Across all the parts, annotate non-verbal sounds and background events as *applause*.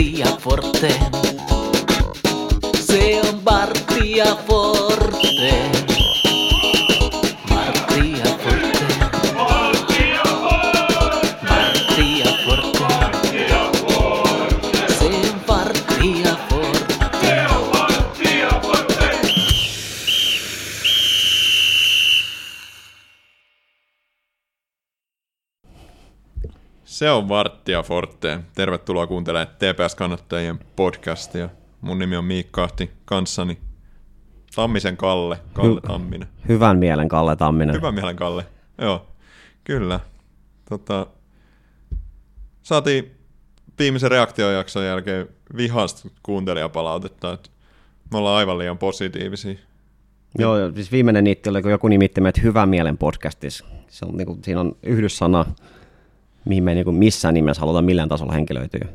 Martti ja Forte. Se on Martti ja Forte. Se on Varttia Forte. Tervetuloa kuuntelemaan TPS-kannattajien podcastia. Mun nimi on Miikka Ahti, kanssani Tammisen Kalle, Kalle Hy- Tamminen. Hyvän mielen Kalle Tamminen. Hyvä mielen Kalle. Joo, kyllä. Tota, saatiin viimeisen reaktiojakson jälkeen vihasta kuuntelijapalautetta, että me ollaan aivan liian positiivisia. Joo, siis viimeinen niitti oli, kun joku nimitti meitä Hyvän mielen podcastissa. Se on, niin kuin, siinä on yhdyssana, mihin me ei niin missään nimessä haluta millään tasolla henkilöityä.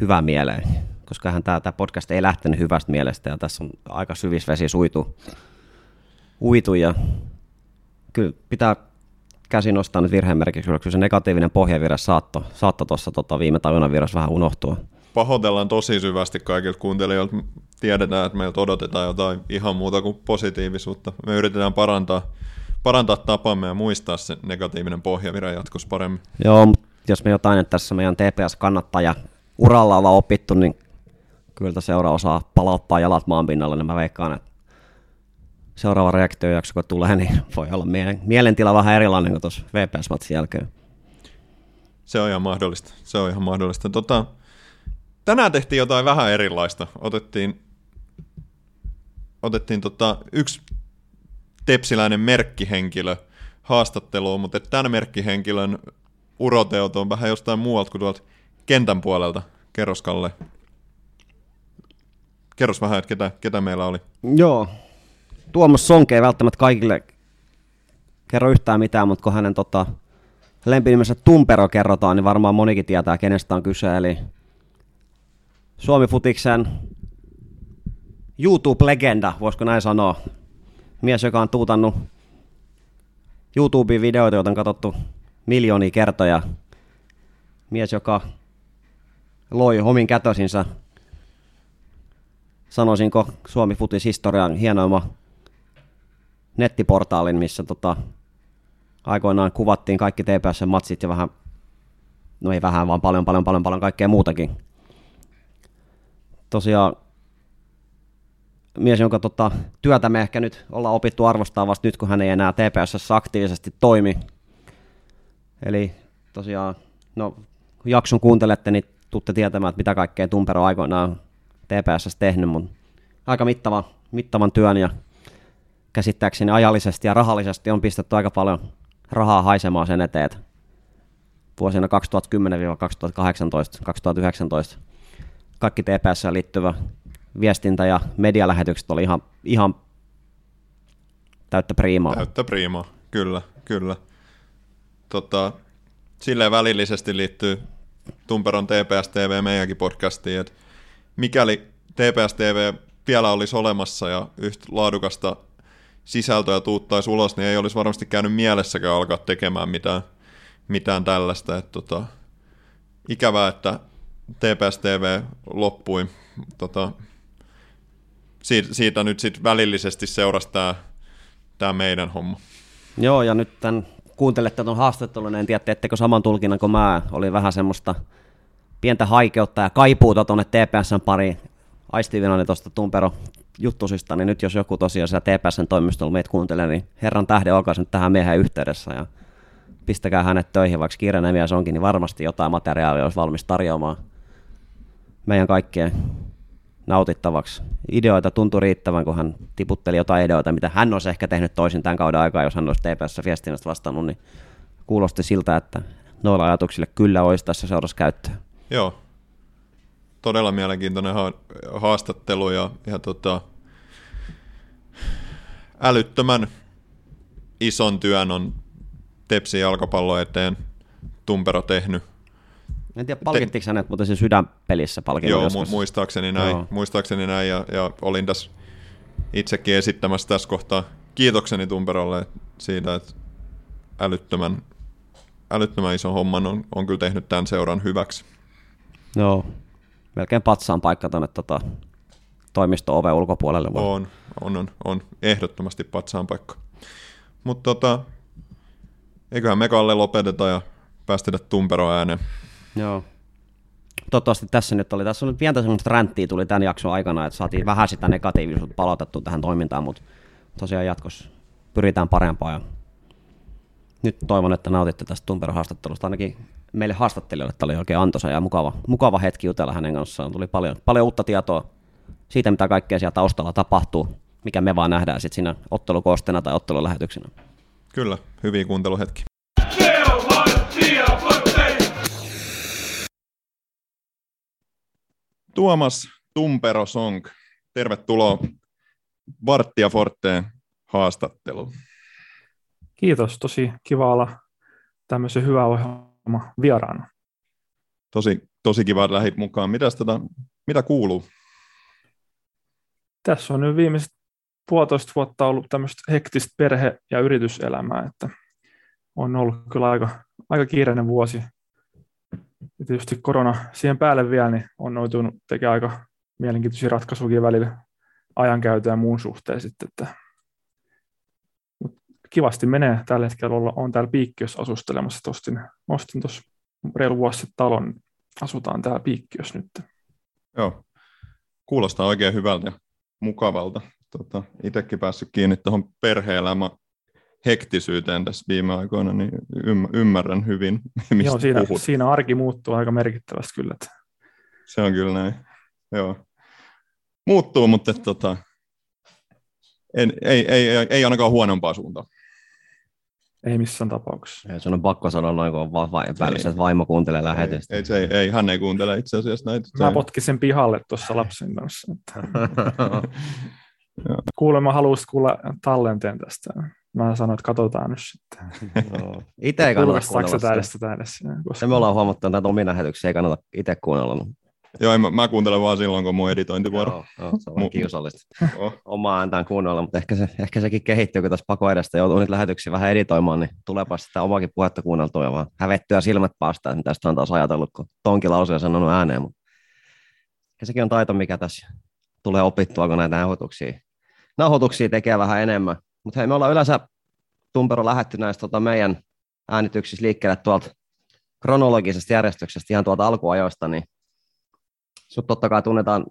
Hyvä mieleen, koska hän tämä, tämä podcast ei lähtenyt hyvästä mielestä ja tässä on aika syvissä vesi suitu, uitu ja kyllä pitää käsi nostaa nyt virhemerkiksi, koska se negatiivinen pohjavire saatto, saatto tuossa tota, viime tajunan virrassa vähän unohtua. Pahoitellaan tosi syvästi kaikilta kuuntelijoilta. Tiedetään, että meiltä odotetaan jotain ihan muuta kuin positiivisuutta. Me yritetään parantaa, parantaa tapamme ja muistaa se negatiivinen pohjavire jatkossa paremmin. Joo, mutta jos me jotain nyt tässä meidän TPS-kannattaja uralla ollaan opittu, niin kyllä seura osaa palauttaa jalat maan pinnalle, niin mä veikkaan, että seuraava reaktiojakso kun tulee, niin voi olla mielen, mielentila vähän erilainen kuin tuossa VPS-matsin jälkeen. Se on ihan mahdollista. Se on ihan mahdollista. Tota, tänään tehtiin jotain vähän erilaista. Otettiin, otettiin tota, yksi tepsiläinen merkkihenkilö haastatteluun, mutta tämän merkkihenkilön uroteot on vähän jostain muualta kuin tuolta kentän puolelta. Kerros Kalle. Kerros vähän, että ketä, ketä meillä oli. Joo, Tuomas Sonke ei välttämättä kaikille kerro yhtään mitään, mutta kun hänen tota, lempinimensä Tumpero kerrotaan, niin varmaan monikin tietää, kenestä on kyse. Eli Suomi Futiksen YouTube-legenda, voisiko näin sanoa. Mies, joka on tuutannut YouTubeen videoita, joita on katsottu miljoonia kertoja. Mies, joka loi omin kätösinsä sanoisinko Suomi Futis historian hienoima nettiportaalin, missä tota, aikoinaan kuvattiin kaikki TPSn matsit ja vähän, no ei vähän, vaan paljon, paljon, paljon, paljon kaikkea muutakin. Tosiaan mies, jonka tota, työtä me ehkä nyt ollaan opittu arvostaa vasta nyt, kun hän ei enää TPSssä aktiivisesti toimi. Eli tosiaan, no kun jakson kuuntelette, niin tuutte tietämään, että mitä kaikkea Tumpero aikoinaan TPSssä tehnyt, mutta aika mittava, mittavan työn ja käsittääkseni ajallisesti ja rahallisesti on pistetty aika paljon rahaa haisemaan sen eteen, että vuosina 2010-2018, 2019 kaikki TPS liittyvä viestintä ja medialähetykset oli ihan, ihan täyttä priimaa. Täyttä priimaa, kyllä, kyllä. Tota, silleen välillisesti liittyy Tumperon TPS TV meidänkin podcastiin, että mikäli TPS TV vielä olisi olemassa ja yhtä laadukasta sisältöä tuuttaisi ulos, niin ei olisi varmasti käynyt mielessäkään alkaa tekemään mitään, mitään tällaista. Et tota, ikävää, että TPS TV loppui. Tota, siitä, siitä nyt sitten välillisesti seurasi tämä tää meidän homma. Joo, ja nyt tämän kuuntelette tuon haastattelun, en tiedä, teettekö saman tulkinnan kuin mä. Oli vähän semmoista pientä haikeutta ja kaipuuta tuonne TPSn pariin aistivinani tuosta Tumpero juttusista, niin nyt jos joku tosiaan siellä TPSn toimistolla meitä kuuntelee, niin herran tähden olkaa nyt tähän miehen yhteydessä ja pistäkää hänet töihin, vaikka kiireinen mies onkin, niin varmasti jotain materiaalia olisi valmis tarjoamaan meidän kaikkien nautittavaksi. Ideoita tuntui riittävän, kun hän tiputteli jotain ideoita, mitä hän olisi ehkä tehnyt toisin tämän kauden aikaa, jos hän olisi TPS viestinnästä vastannut, niin kuulosti siltä, että noilla ajatuksille kyllä olisi tässä seurassa käyttöä. Joo, todella mielenkiintoinen ha- haastattelu ja, ja tota, älyttömän ison työn on Tepsin jalkapallo eteen Tumpero tehnyt. En tiedä, palkittiko hänet, mutta se sydänpelissä palkinnon Joo, joskus. muistaakseni näin, Joo. muistaakseni näin ja, ja olin tässä itsekin esittämässä tässä kohtaa kiitokseni Tumperolle siitä, että älyttömän, älyttömän ison homman on, on kyllä tehnyt tämän seuran hyväksi. Joo, melkein patsaan paikka tuonne tota, toimisto-oven ulkopuolelle. Vaan. On, on, on, on. Ehdottomasti patsaan paikka. Mutta tota, eiköhän me Kalle lopeteta ja päästetä tumpero ääneen. Joo. Toivottavasti tässä nyt oli, tässä oli pientä semmoista ränttiä tuli tämän jakson aikana, että saatiin vähän sitä negatiivisuutta palautettua tähän toimintaan, mutta tosiaan jatkossa pyritään parempaan ja nyt toivon, että nautitte tästä Tumperon haastattelusta. Ainakin meille haastattelijoille tämä oli oikein antoisa ja mukava, mukava hetki jutella hänen kanssaan. Tuli paljon, paljon uutta tietoa siitä, mitä kaikkea siellä taustalla tapahtuu, mikä me vaan nähdään sitten siinä ottelukoosteena tai ottelulähetyksenä. Kyllä, hyviä kuunteluhetki. Tuomas Tumpero Song, tervetuloa Varttia Forteen haastatteluun. Kiitos, tosi kiva olla tämmöisen hyvä ohjelma vieraana. Tosi, tosi kiva, lähit mukaan. Mitäs tota, mitä kuuluu? Tässä on nyt viimeiset puolitoista vuotta ollut tämmöistä hektistä perhe- ja yrityselämää, että on ollut kyllä aika, aika kiireinen vuosi. Ja tietysti korona siihen päälle vielä, niin on noitunut tekemään aika mielenkiintoisia ratkaisuja välillä ajankäytön ja muun suhteen sitten, että Mut kivasti menee tällä hetkellä olla, on täällä Piikkiössä asustelemassa, ostin, ostin tuossa reilu vuosi sitten talon, asutaan täällä Piikkiössä nyt. Joo, kuulostaa oikein hyvältä ja mukavalta. Tota, itsekin päässyt kiinni tuohon perhe-elämä hektisyyteen tässä viime aikoina, niin ymmärrän hyvin, *laughs* mistä Joo, siinä, puhut. siinä arki muuttuu aika merkittävästi kyllä. Että Se on kyllä näin. Joo. Muuttuu, mutta tota, en, ei, ei, ei, ei ainakaan huonompaa suuntaan. ei missään tapauksessa. Ja sun on pakko sanoa noin, kun on va- va- välissä, että vaimo kuuntelee lähetystä. Ei, ei, se ei, ei, hän ei kuuntele itse asiassa näitä. Se, Mä potkin sen pihalle tuossa lapsen kanssa. Että *laughs* Joo. kuulemma haluaisit kuulla tallenteen tästä. Mä sanoin, että katsotaan nyt sitten. *laughs* Itse ei kannata kuunnella sitä. täydessä? Se me ollaan huomattu, että näitä omia lähetyksiä ei kannata itse kuunnella. mutta- Joo, mä, mä kuuntelen vaan silloin, kun on mun editointivuoro. Joo, joo, se on Mu- kiusallista. Oh. Omaa ääntään kuunnella, mutta ehkä, se, ehkä sekin kehittyy, kun tässä pako edestä joutuu niitä lähetyksiä vähän editoimaan, niin tuleepa sitä omakin puhetta kuunneltua ja vaan hävettyä silmät paastaa, mitä tästä on taas ajatellut, kun tonki lause on sanonut ääneen. Mutta ehkä sekin on taito, mikä tässä tulee opittua, kun näitä nauhoituksia, nauhoituksia tekee vähän enemmän. Mutta hei, me ollaan yleensä Tumpero lähetty näistä tota, meidän äänityksissä liikkeelle tuolta kronologisesta järjestyksestä ihan tuolta alkuajoista, niin sut totta kai tunnetaan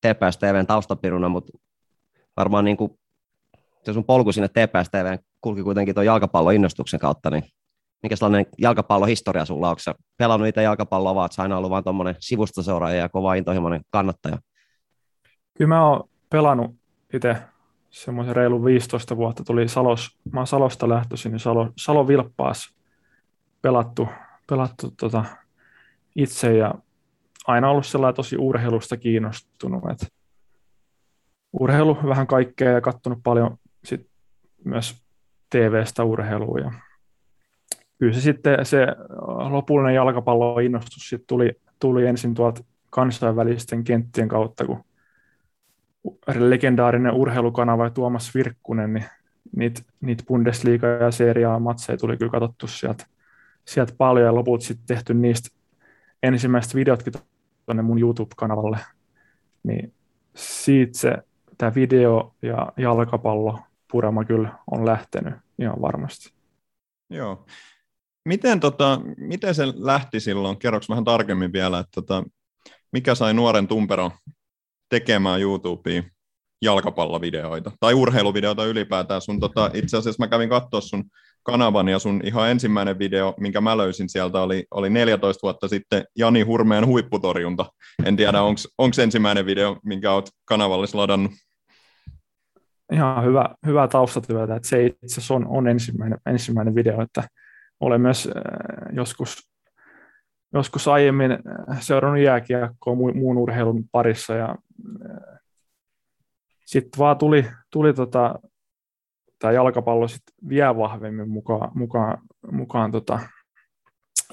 TPS TVn taustapiruna, mutta varmaan niin kuin, se sun polku sinne TPS TVn kulki kuitenkin tuon jalkapallon innostuksen kautta, niin mikä sellainen jalkapallohistoria sulla on? Onko pelannut itse jalkapalloa, oot sä aina ollut vaan tuommoinen sivustoseuraaja ja kova intohimoinen kannattaja? Kyllä mä oon pelannut itse semmoisen reilu 15 vuotta. Tuli Salos, mä oon Salosta lähtöisin, niin Salo, Salo Vilppaas pelattu, pelattu tota itse ja aina ollut sellainen tosi urheilusta kiinnostunut. Et urheilu vähän kaikkea ja kattonut paljon sit myös TV-stä urheilua. Ja kyllä se sitten se lopullinen jalkapallo-innostus sit tuli, tuli ensin tuolta kansainvälisten kenttien kautta, kun legendaarinen urheilukanava Tuomas Virkkunen, niin niitä, niitä Bundesliga ja Serie matseja tuli kyllä katsottu sieltä, sieltä paljon ja loput sitten tehty niistä ensimmäiset videotkin tuonne mun YouTube-kanavalle, niin siitä se, tämä video ja jalkapallo purema kyllä on lähtenyt ihan varmasti. Joo. Miten, tota, miten se lähti silloin? Kerroks vähän tarkemmin vielä, että tota, mikä sai nuoren Tumperon tekemään YouTubeen jalkapallovideoita tai urheiluvideoita ylipäätään. Sun, tota, itse asiassa mä kävin katsoa sun kanavan ja sun ihan ensimmäinen video, minkä mä löysin sieltä, oli, oli 14 vuotta sitten Jani Hurmeen huipputorjunta. En tiedä, onko ensimmäinen video, minkä oot kanavalle ladannut. Ihan hyvä, hyvä taustatyötä, että se itse asiassa on, on ensimmäinen, ensimmäinen video, että olen myös äh, joskus, joskus aiemmin äh, seurannut jääkiekkoa mu- muun urheilun parissa ja äh, sitten vaan tuli, tuli tota, tämä jalkapallo sit vielä vahvemmin mukaan, mukaan, mukaan tota,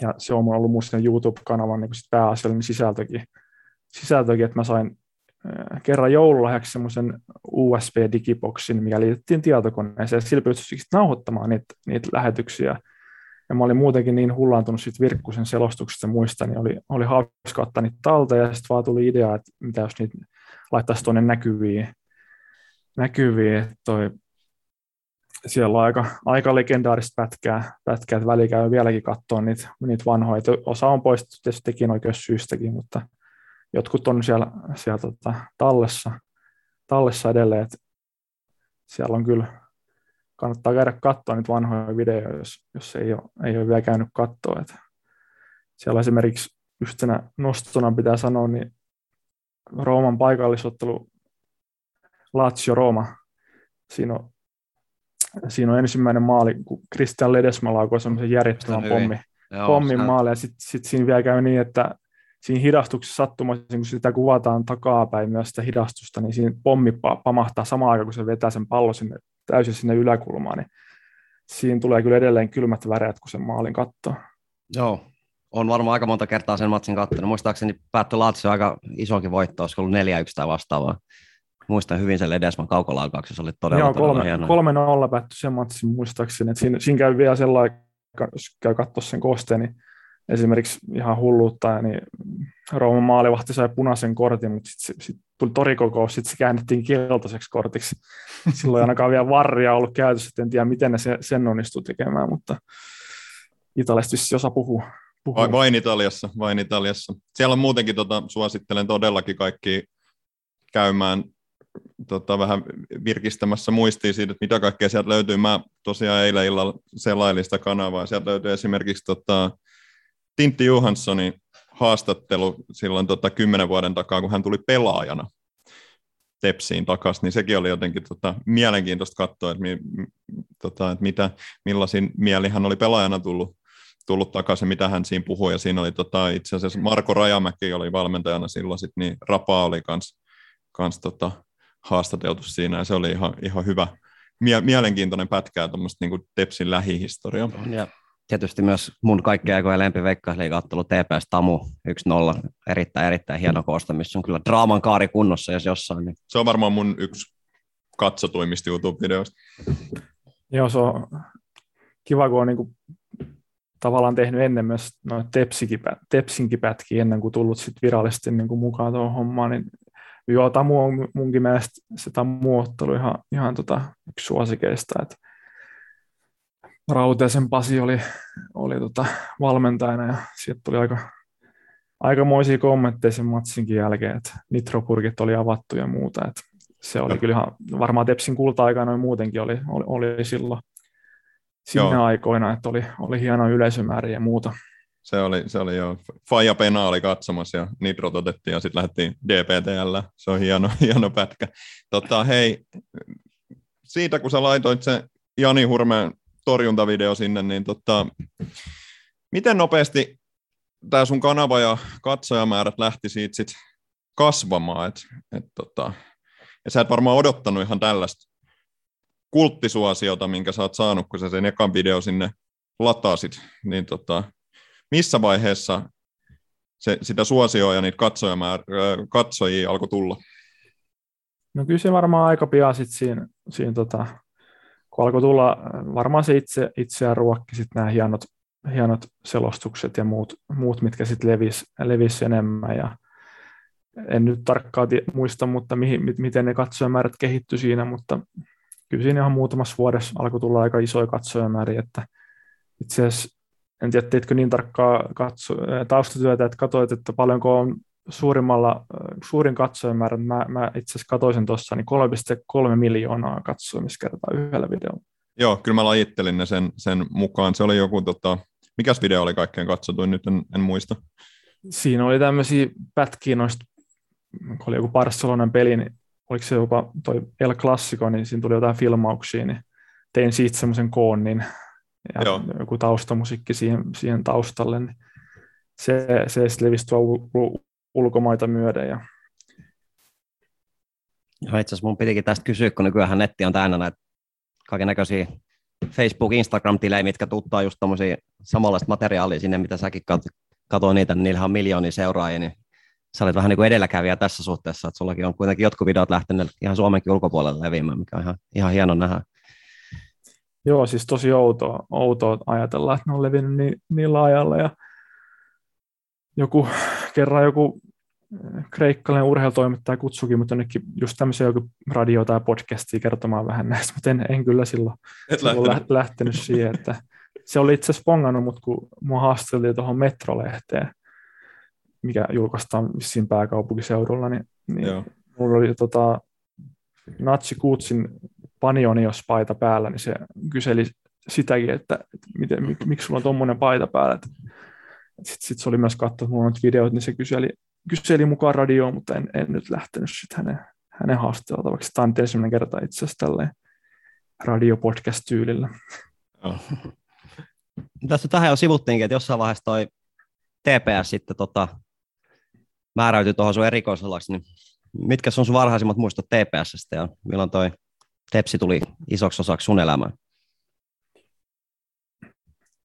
ja se on ollut musta YouTube-kanavan niin sit pääasiallinen sisältökin, sisältökin, että mä sain äh, kerran joululahjaksi semmoisen USB-digiboksin, mikä liitettiin tietokoneeseen, ja sillä pystyi nauhoittamaan niitä, niitä lähetyksiä ja mä olin muutenkin niin hullaantunut siitä Virkkusen selostuksesta muista, niin oli, oli hauska ottaa niitä talta, ja sitten vaan tuli idea, että mitä jos niitä laittaisi tuonne näkyviin, näkyviin että toi, siellä on aika, aika legendaarista pätkää, pätkää että väliä käy vieläkin katsoa niitä, niitä vanhoja. Osa on poistettu tietysti tekijänoikeussyystäkin, mutta jotkut on siellä, siellä tota, tallessa, tallessa edelleen, että siellä on kyllä, kannattaa käydä katsoa niitä vanhoja videoja, jos, jos ei, ole, ei ole vielä käynyt katsoa. Että siellä esimerkiksi yhtenä nostona pitää sanoa, niin Rooman paikallisottelu Lazio Rooma, siinä on, siinä on ensimmäinen maali, kun Christian Ledesma laukoi semmoisen järjettömän pommi, Joo, pommin maali, ja sitten sit siinä vielä käy niin, että siinä hidastuksessa sattumaisin, kun sitä kuvataan takapäin myös sitä hidastusta, niin siinä pommi pamahtaa samaan aikaan, kun se vetää sen pallon sinne, täysin sinne yläkulmaan, niin siinä tulee kyllä edelleen kylmät väreet, kun sen maalin katsoo. Joo, on varmaan aika monta kertaa sen matsin katsonut. Muistaakseni päättyi Lazio aika isokin voitto, olisiko ollut 4-1 tai vastaavaa. Muistan hyvin sen Ledesman kaukolaukauksen, se oli todella, Joo, kolme, hieno. kolme nolla päättyi sen matsin muistaakseni. Että siinä, siinä käy vielä sellainen, jos käy katsoa sen kosteen, niin esimerkiksi ihan hulluutta, niin Rooman maalivahti sai punaisen kortin, mutta sitten sit tuli torikokous, sitten se käännettiin keltaiseksi kortiksi. Silloin ainakaan vielä varria ollut käytössä, en tiedä miten ne sen onnistuu tekemään, mutta Italiasta osaa puhua. puhua. Vain Italiassa, vain Italiassa. Siellä on muutenkin, tota, suosittelen todellakin kaikki käymään tota, vähän virkistämässä muistiin siitä, että mitä kaikkea sieltä löytyy. Mä tosiaan eilen illalla selailin sitä kanavaa. Sieltä löytyy esimerkiksi tota, Tintti Johanssonin haastattelu silloin tota, kymmenen vuoden takaa, kun hän tuli pelaajana Tepsiin takaisin, niin sekin oli jotenkin tota, mielenkiintoista katsoa, että, mi, tota, että mitä, millaisin mieli hän oli pelaajana tullut, tullut takaisin, mitä hän siinä puhui, ja siinä oli tota, itse asiassa Marko Rajamäki oli valmentajana silloin, sit, niin Rapa oli kans, kans tota, haastateltu siinä, ja se oli ihan, ihan hyvä, mie- mielenkiintoinen pätkää tuommoista niin Tepsin lähihistoriaa. Ja tietysti myös mun kaikkea aikojen lempiveikkausliiga-ottelu TPS Tamu 1-0. Erittäin, erittäin hieno koosta, missä on kyllä draaman kaari kunnossa, jos jossain. Niin. Se on varmaan mun yksi katsotuimmista YouTube-videoista. Joo, se on kiva, kun on niin kuin tavallaan tehnyt ennen myös noin Tepsinkin pätkiä ennen kuin tullut sit virallisesti niin kuin mukaan tuohon hommaan, niin joo, Tamu on munkin mielestä se Tamu-ottelu ihan, ihan tota, yksi suosikeista, että Rauteisen Pasi oli, oli tota valmentajana ja sieltä tuli aika, aikamoisia kommentteja sen matsinkin jälkeen, että nitropurkit oli avattu ja muuta. Että se oli kyllä ihan, varmaan Tepsin kulta-aikana noin muutenkin oli, oli, oli silloin siinä Joo. aikoina, että oli, oli hieno yleisömäärä ja muuta. Se oli, se oli jo, Faija Pena oli katsomassa ja Nitrot otettiin ja sitten lähdettiin DPTL. Se on hieno, *laughs* hieno pätkä. Tota, hei, siitä kun sä laitoit se Jani Hurmeen torjuntavideo sinne, niin tota, miten nopeasti tämä sun kanava ja katsojamäärät lähti siitä sit kasvamaan, et, et tota, ja sä et varmaan odottanut ihan tällaista kulttisuosiota, minkä sä oot saanut, kun sä sen ekan video sinne latasit, niin tota, missä vaiheessa se, sitä suosioa ja niitä katsojamäär, katsojia alkoi tulla? No kyllä se varmaan aika pian sitten siinä, siinä tota, kun alkoi tulla, varmaan se itse, itseään ruokki sitten nämä hienot, hienot selostukset ja muut, muut mitkä sitten levisi levis enemmän. Ja en nyt tarkkaan muista, mutta mihin, miten ne katsojamäärät kehittyi siinä, mutta kyllä siinä ihan muutamassa vuodessa alkoi tulla aika isoja katsojamääriä, että itse asiassa en tiedä, teitkö niin tarkkaa katso, taustatyötä, että katsoit, että paljonko on suurimmalla, suurin katsojamäärä, mä, mä itse asiassa katsoin sen tuossa, niin 3,3 miljoonaa katsomiskertaa yhdellä videolla. Joo, kyllä mä lajittelin ne sen, sen mukaan. Se oli joku, tota, mikäs video oli kaikkein katsotuin, nyt en, en muista. Siinä oli tämmöisiä pätkiä noista, kun oli joku Barcelonan peli, niin oliko se jopa toi El Clasico, niin siinä tuli jotain filmauksia, niin tein siitä semmoisen koon, niin ja Joo. joku taustamusiikki siihen, siihen taustalle, niin se, se levisi ulkomaita myöden. Ja... Joo, itse asiassa mun pitikin tästä kysyä, kun nykyään netti on täynnä näitä kaiken näköisiä Facebook, Instagram-tilejä, mitkä tuttaa just tommosia samanlaista materiaalia sinne, mitä säkin katsoin niitä, niin niillähän on miljoonia seuraajia, niin sä olet vähän niin kuin edelläkävijä tässä suhteessa, että sullakin on kuitenkin jotkut videot lähteneet ihan Suomenkin ulkopuolelle leviämään, mikä on ihan, ihan hieno nähdä. Joo, siis tosi outoa, outoa ajatella, että ne on levinnyt niin, niin laajalle ja joku, kerran joku kreikkalainen urheilutoimittaja kutsukin mut jonnekin just tämmöisen joku radio- tai podcastia kertomaan vähän näistä, mutta en, en kyllä silloin, Et silloin lähtenyt. lähtenyt. siihen, että se oli itse asiassa pongannut mut, kun mua haasteltiin tuohon Metrolehteen, mikä julkaistaan vissiin pääkaupunkiseudulla, niin, niin Joo. mulla oli tota, Natsi Kuutsin Panionios paita päällä, niin se kyseli sitäkin, että, että miten, mik, miksi sulla on tuommoinen paita päällä. Sitten sit se oli myös katsonut mulla noita videoita, niin se kyseli, kyseli mukaan radioon, mutta en, en nyt lähtenyt sit hänen, hänen haasteltavaksi. Tämä on nyt ensimmäinen kerta itse asiassa tälleen radiopodcast-tyylillä. Joo. Tässä tähän jo sivuttiinkin, että jossain vaiheessa toi TPS sitten tota, määräytyi tuohon sun erikoisalaksi, niin mitkä on sun varhaisimmat muistot TPSstä ja milloin toi Tepsi tuli isoksi osaksi sun elämää?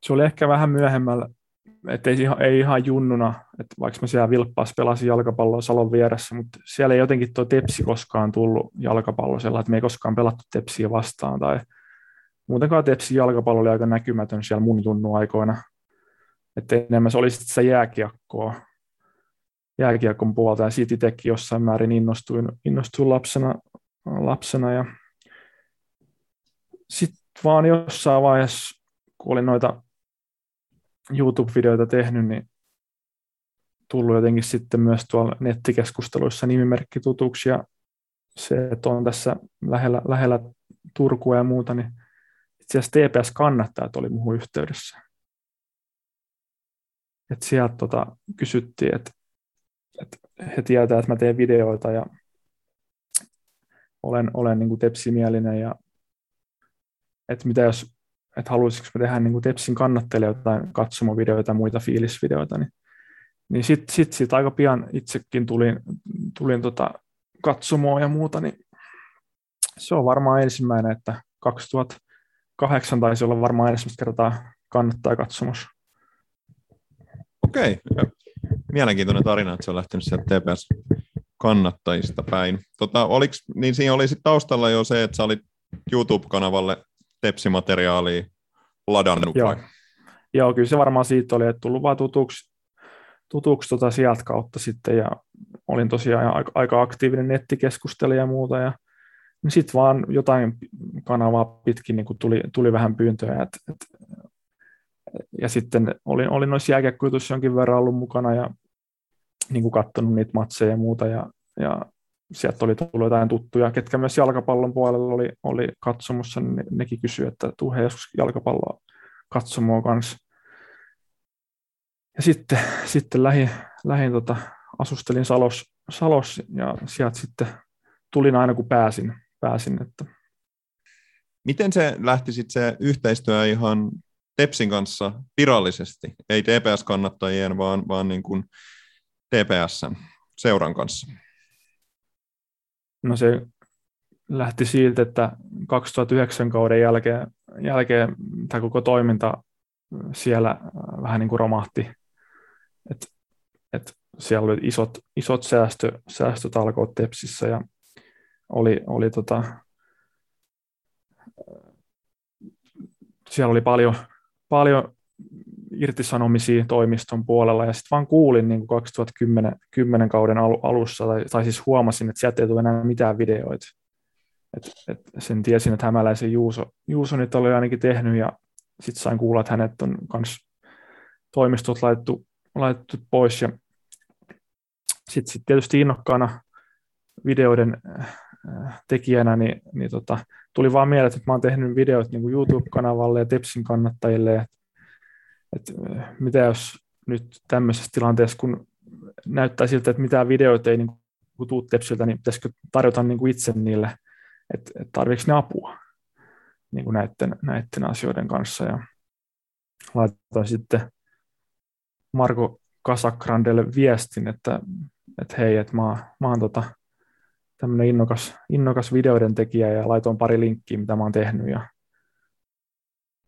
Se oli ehkä vähän myöhemmällä, että ei, ihan- ei ihan junnuna, että vaikka mä siellä Vilppaassa pelasin jalkapalloa Salon vieressä, mutta siellä ei jotenkin tuo Tepsi koskaan tullut jalkapallo sellainen, että me ei koskaan pelattu Tepsiä vastaan tai muutenkaan Tepsin jalkapallo oli aika näkymätön siellä mun junnuaikoina. Että enemmän se oli sitten sitä jääkiekkoa, jääkiekon puolta ja siitä itsekin jossain määrin innostuin, innostuin lapsena, lapsena ja sitten vaan jossain vaiheessa, kun olin noita YouTube-videoita tehnyt, niin tullut jotenkin sitten myös tuolla nettikeskusteluissa nimimerkki tutuksi ja se, että on tässä lähellä, lähellä Turkua ja muuta, niin itse asiassa TPS-kannattajat oli muuhun yhteydessä. Et sieltä tota, kysyttiin, että, että he tietävät, että mä teen videoita ja olen, olen niin kuin tepsimielinen ja että mitä jos että haluaisinko mä tehdä niin kuin Tepsin kannattajille jotain katsomovideoita ja muita fiilisvideoita, niin, niin sitten sit, sit aika pian itsekin tulin, tulin tota katsomoa ja muuta, niin se on varmaan ensimmäinen, että 2008 taisi olla varmaan ensimmäistä kertaa kannattaa katsomus. Okei. Mielenkiintoinen tarina, että se on lähtenyt sieltä TPS kannattajista päin. Tota, oliks, niin siinä oli sit taustalla jo se, että sä olit YouTube-kanavalle tepsimateriaalia ladannut Joo. vai? Joo, kyllä se varmaan siitä oli, että tullut vaan tutuksi, tutuksi tota sieltä kautta sitten ja olin tosiaan aika, aika aktiivinen nettikeskustelija ja muuta ja niin sitten vaan jotain kanavaa pitkin niin kuin tuli, tuli vähän pyyntöjä. Et, et, ja sitten olin, olin noissa jääkiekkojutuissa jonkin verran ollut mukana ja niin kuin katsonut niitä matseja ja muuta ja, ja sieltä oli tullut jotain tuttuja, ketkä myös jalkapallon puolella oli, oli katsomussa, niin ne, nekin kysyi, että tuu he joskus jalkapalloa katsomoa kanssa. Ja sitten, sitten lähin, lähin tota, asustelin Salos, Salos ja sieltä sitten tulin aina kun pääsin. pääsin että Miten se lähti sit se yhteistyö ihan Tepsin kanssa virallisesti? Ei TPS-kannattajien, vaan, vaan niin kuin TPSn seuran kanssa. No se lähti siitä, että 2009 kauden jälkeen, jälkeen tämä koko toiminta siellä vähän niin kuin romahti. Et, et siellä oli isot, isot säästö, säästötalkoot Tepsissä ja oli, oli tota, siellä oli paljon, paljon irtisanomisia toimiston puolella ja sitten vaan kuulin niin kuin 2010 10 kauden al- alussa, tai, tai siis huomasin, että sieltä ei tule enää mitään videoita. Et, et sen tiesin, että hämäläisen Juuso, Juuso nyt oli ainakin tehnyt ja sitten sain kuulla, että hänet on myös toimistot laitettu, laitettu pois ja sitten sit tietysti innokkaana videoiden äh, tekijänä, niin, niin tota, tuli vaan mieleen, että mä oon tehnyt videot niin kuin YouTube-kanavalle ja Tepsin kannattajille, että et, äh, mitä jos nyt tämmöisessä tilanteessa, kun näyttää siltä, että mitään videoita ei niin tuu Tepsiltä, niin pitäisikö tarjota niin kuin itse niille, että et tarviiko ne apua niin kuin näiden, näiden asioiden kanssa. Ja laitoin sitten Marko Kasakrandelle viestin, että, että hei, että mä, mä oon tota, tämmöinen innokas, innokas videoiden tekijä ja laitoin pari linkkiä, mitä mä oon tehnyt ja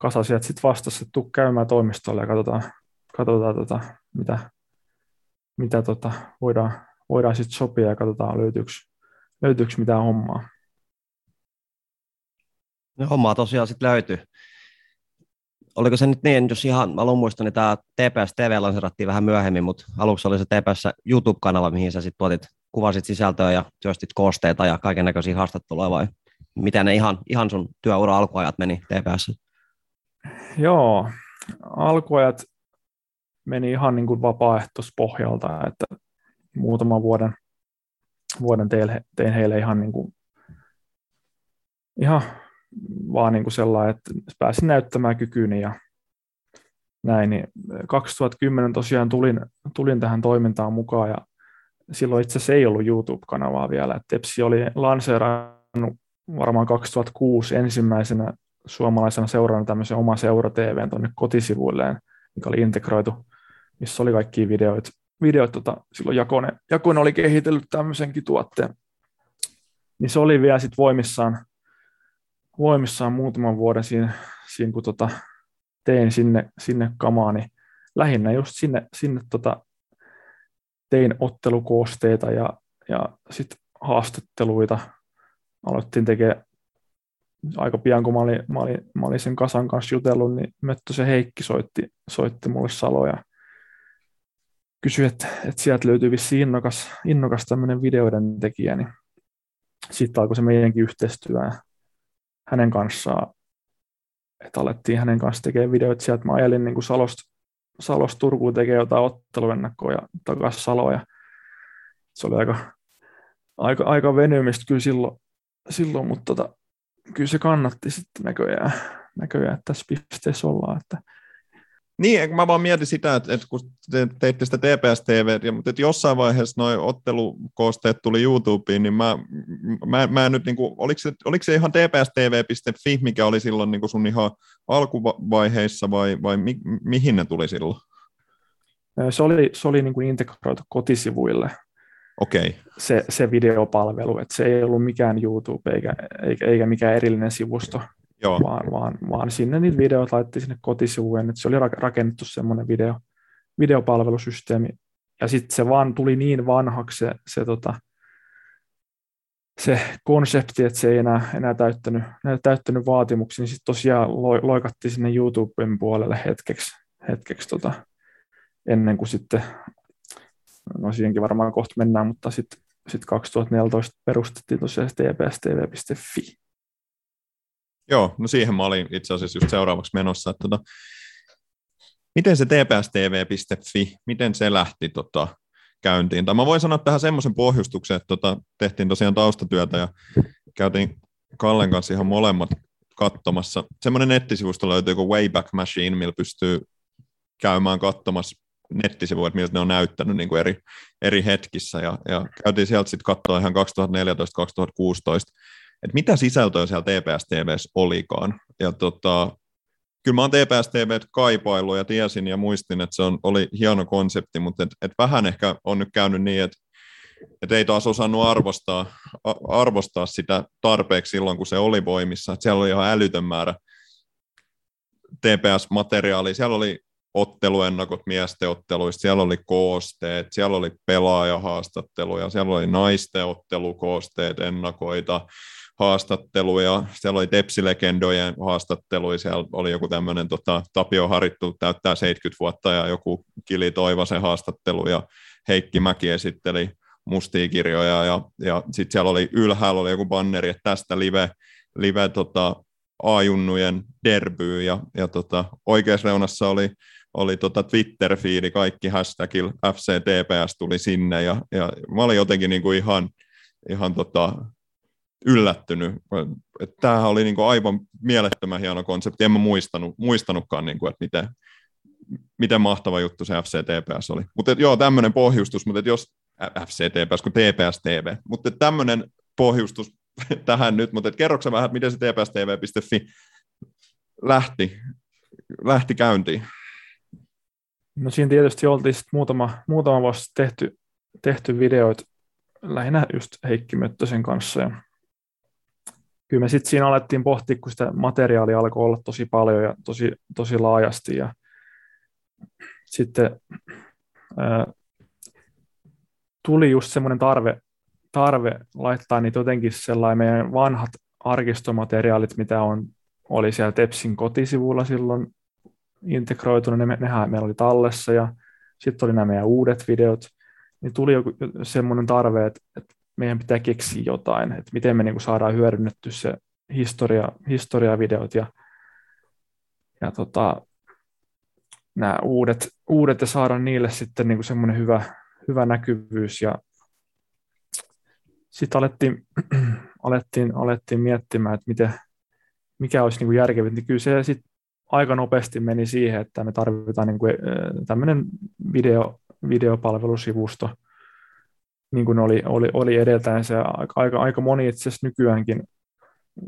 Kasa sieltä sitten vastasi, että tuu käymään toimistolle ja katsotaan, katsotaan tota, mitä, mitä tota, voidaan, voidaan sitten sopia ja katsotaan löytyykö, löytyykö mitään hommaa. No, hommaa tosiaan sitten löytyy. Oliko se nyt niin, jos ihan, mä muistan, niin tämä TPS TV lanserattiin vähän myöhemmin, mutta aluksi oli se TPS YouTube-kanava, mihin sä sitten tuotit, kuvasit sisältöä ja työstit koosteita ja kaiken näköisiä haastatteluja vai miten ne ihan, ihan sun työura alkuajat meni TPS? Joo, alkuajat meni ihan niin kuin vapaaehtoispohjalta, että muutaman vuoden, vuoden tein, tein heille ihan, niin kuin, ihan vaan niin kuin sellainen, että pääsin näyttämään kykyni ja näin, niin 2010 tosiaan tulin, tulin tähän toimintaan mukaan ja silloin itse asiassa ei ollut YouTube-kanavaa vielä, Tepsi oli lanseerannut varmaan 2006 ensimmäisenä suomalaisena seurannut tämmöisen oma seura TVn tuonne kotisivuilleen, mikä oli integroitu, missä oli kaikki videoit. videoit tota, silloin Jakone, Jakone oli kehitellyt tämmöisenkin tuotteen. Niin se oli vielä sitten voimissaan, voimissaan muutaman vuoden siinä, siinä kun tota, tein sinne, sinne kamaa, niin lähinnä just sinne, sinne tota, tein ottelukoosteita ja, ja sitten haastatteluita. Aloittiin tekemään aika pian, kun mä olin, mä olin, mä olin sen kasan kanssa jutellut, niin se Heikki soitti, soitti mulle Saloja. Kysyi, että, että sieltä löytyy vissi innokas, innokas tämmöinen videoiden tekijä, niin sitten alkoi se meidänkin yhteistyö hänen kanssaan, että alettiin hänen kanssa tekemään videoita sieltä. Mä ajelin niin Salosta, Salosta Turkuun tekemään jotain otteluennakkoa ja takaisin Saloja. Se oli aika, aika, aika venymistä kyllä silloin, silloin mutta tota, kyllä se kannatti sitten näköjään, näköjään että tässä pisteessä ollaan. Että. Niin, mä vaan mietin sitä, että, että kun te teitte sitä TPS TV, mutta että jossain vaiheessa noin ottelukoosteet tuli YouTubeen, niin mä, mä, mä nyt, niin kuin, oliko, se, oliko se ihan tpstv.fi, mikä oli silloin niin kuin sun ihan alkuvaiheissa vai, vai mi, mihin ne tuli silloin? Se oli, se oli niin kuin integroitu kotisivuille okay. se, se videopalvelu, että se ei ollut mikään YouTube eikä, eikä, eikä mikään erillinen sivusto, Joo. Vaan, vaan, vaan sinne niitä videoita laitettiin sinne kotisivujen, että se oli rakennettu semmoinen video, videopalvelusysteemi, ja sitten se vaan tuli niin vanhaksi se, se, tota, se konsepti, että se ei enää, enää täyttänyt, enää täyttänyt vaatimuksia, niin sitten tosiaan lo, loikattiin sinne YouTuben puolelle hetkeksi, hetkeksi tota, ennen kuin sitten no siihenkin varmaan kohta mennään, mutta sitten sit 2014 perustettiin tosiaan tpstv.fi. Joo, no siihen mä olin itse asiassa just seuraavaksi menossa, että tota, miten se tpstv.fi, miten se lähti tota, käyntiin? Tai mä voin sanoa tähän semmoisen pohjustuksen, että tota, tehtiin tosiaan taustatyötä ja käytiin Kallen kanssa ihan molemmat katsomassa. Semmoinen nettisivusto löytyy kuin Wayback Machine, millä pystyy käymään katsomassa nettisivuja, että miltä ne on näyttänyt niin kuin eri, eri hetkissä, ja, ja käytiin sieltä sitten katsoa ihan 2014-2016, että mitä sisältöä siellä TPS TVssä olikaan, ja tota, kyllä mä oon TPS TV kaipailu ja tiesin ja muistin, että se on, oli hieno konsepti, mutta et, et vähän ehkä on nyt käynyt niin, että et ei taas osannut arvostaa, arvostaa sitä tarpeeksi silloin, kun se oli voimissa. Et siellä oli ihan älytön määrä TPS-materiaalia. Siellä oli otteluennakot miestenotteluista, siellä oli koosteet, siellä oli pelaajahaastatteluja, siellä oli naisten ottelukoosteet, ennakoita, haastatteluja, siellä oli tepsilegendojen haastatteluja, siellä oli joku tämmöinen tota, Tapio Harittu täyttää 70 vuotta ja joku Kili Toivasen haastattelu ja Heikki Mäki esitteli mustia kirjoja ja, ja sitten siellä oli ylhäällä oli joku banneri, että tästä live, live tota, A-junnujen derbyy ja, ja tota, oikeassa reunassa oli oli tota Twitter-fiidi, kaikki hashtagilla FCTPS tuli sinne, ja, ja mä olin jotenkin niin kuin ihan, ihan tota, yllättynyt. Tämähän oli niin kuin aivan mielettömän hieno konsepti, en mä muistanut, muistanutkaan, niin kuin, että miten, miten mahtava juttu se FCTPS oli. Mutta joo, tämmöinen pohjustus, mutta jos FCTPS kuin TPS TV, mutta tämmöinen pohjustus *laughs* tähän nyt, mutta kerroksä vähän, miten se tpstv.fi lähti, lähti käyntiin? No siinä tietysti oltiin sit muutama, muutama vuosi tehty, tehty videoita lähinnä just Heikki Möttösen kanssa. Ja kyllä me sitten siinä alettiin pohtia, kun sitä materiaalia alkoi olla tosi paljon ja tosi, tosi laajasti. Ja sitten ää, tuli just semmoinen tarve, tarve laittaa niitä jotenkin sellainen meidän vanhat, arkistomateriaalit, mitä on, oli siellä Tepsin kotisivulla silloin integroituna, ne, nehän meillä oli tallessa ja sitten oli nämä meidän uudet videot, niin tuli joku semmoinen tarve, että, että meidän pitää keksiä jotain, että miten me niin kuin saadaan hyödynnetty se historia, historiavideot ja, ja tota, nämä uudet, uudet ja saada niille sitten niin kuin semmoinen hyvä, hyvä näkyvyys. Ja sitten alettiin, *clears throat* alettiin, alettiin miettimään, että miten, mikä olisi niin kuin järkevintä, niin kyllä se sitten aika nopeasti meni siihen, että me tarvitaan niin kuin tämmöinen video, videopalvelusivusto, niin kuin oli, oli, oli edeltäen se aika, aika, aika moni itse asiassa nykyäänkin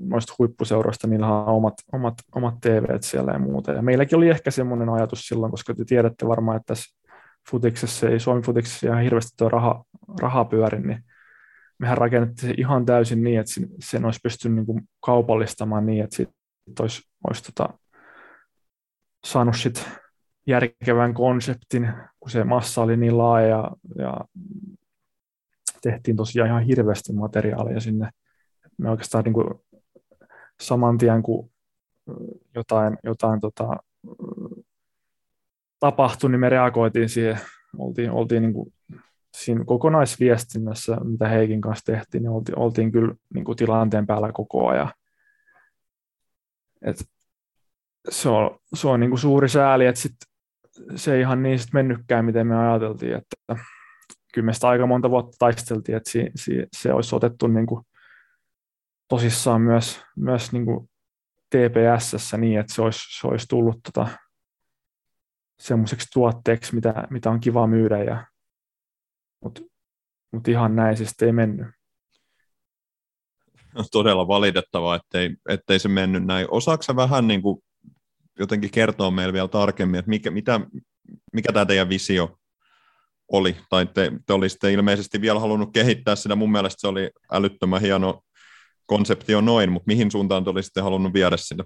noista huippuseuroista, niillä on omat, omat, omat TVt siellä ja muuta. Ja meilläkin oli ehkä semmoinen ajatus silloin, koska te tiedätte varmaan, että tässä futiksessa ei Suomi futiksessa ihan hirveästi tuo raha, raha pyöri, niin mehän rakennettiin se ihan täysin niin, että sen olisi pystynyt niin kuin kaupallistamaan niin, että siitä olisi, olisi tota, saanut sit järkevän konseptin, kun se massa oli niin laaja ja, ja tehtiin tosiaan ihan hirveästi materiaalia sinne. Me oikeastaan niin kuin saman tien, kun jotain, jotain tota, tapahtui, niin me reagoitiin siihen, oltiin, oltiin niin kuin siinä kokonaisviestinnässä, mitä Heikin kanssa tehtiin, niin oltiin, oltiin kyllä niin kuin tilanteen päällä koko ajan. Et se on, se on niin kuin suuri sääli, että sit se ei ihan niin sit mennytkään, miten me ajateltiin, että kyllä me sitä aika monta vuotta taisteltiin, että si, si, se olisi otettu niin kuin tosissaan myös, myös niin kuin TPSssä niin, että se olisi, se olisi tullut tota, semmoiseksi tuotteeksi, mitä, mitä on kiva myydä, ja, mutta mut ihan näin se ei mennyt. Todella valitettavaa, ettei, ettei se mennyt näin. Osaatko vähän niin kuin jotenkin kertoa meille vielä tarkemmin, että mikä, mitä, mikä tämä teidän visio oli, tai te, te olisitte ilmeisesti vielä halunnut kehittää sitä, mun mielestä se oli älyttömän hieno konsepti on noin, mutta mihin suuntaan te olisitte halunnut viedä sitä?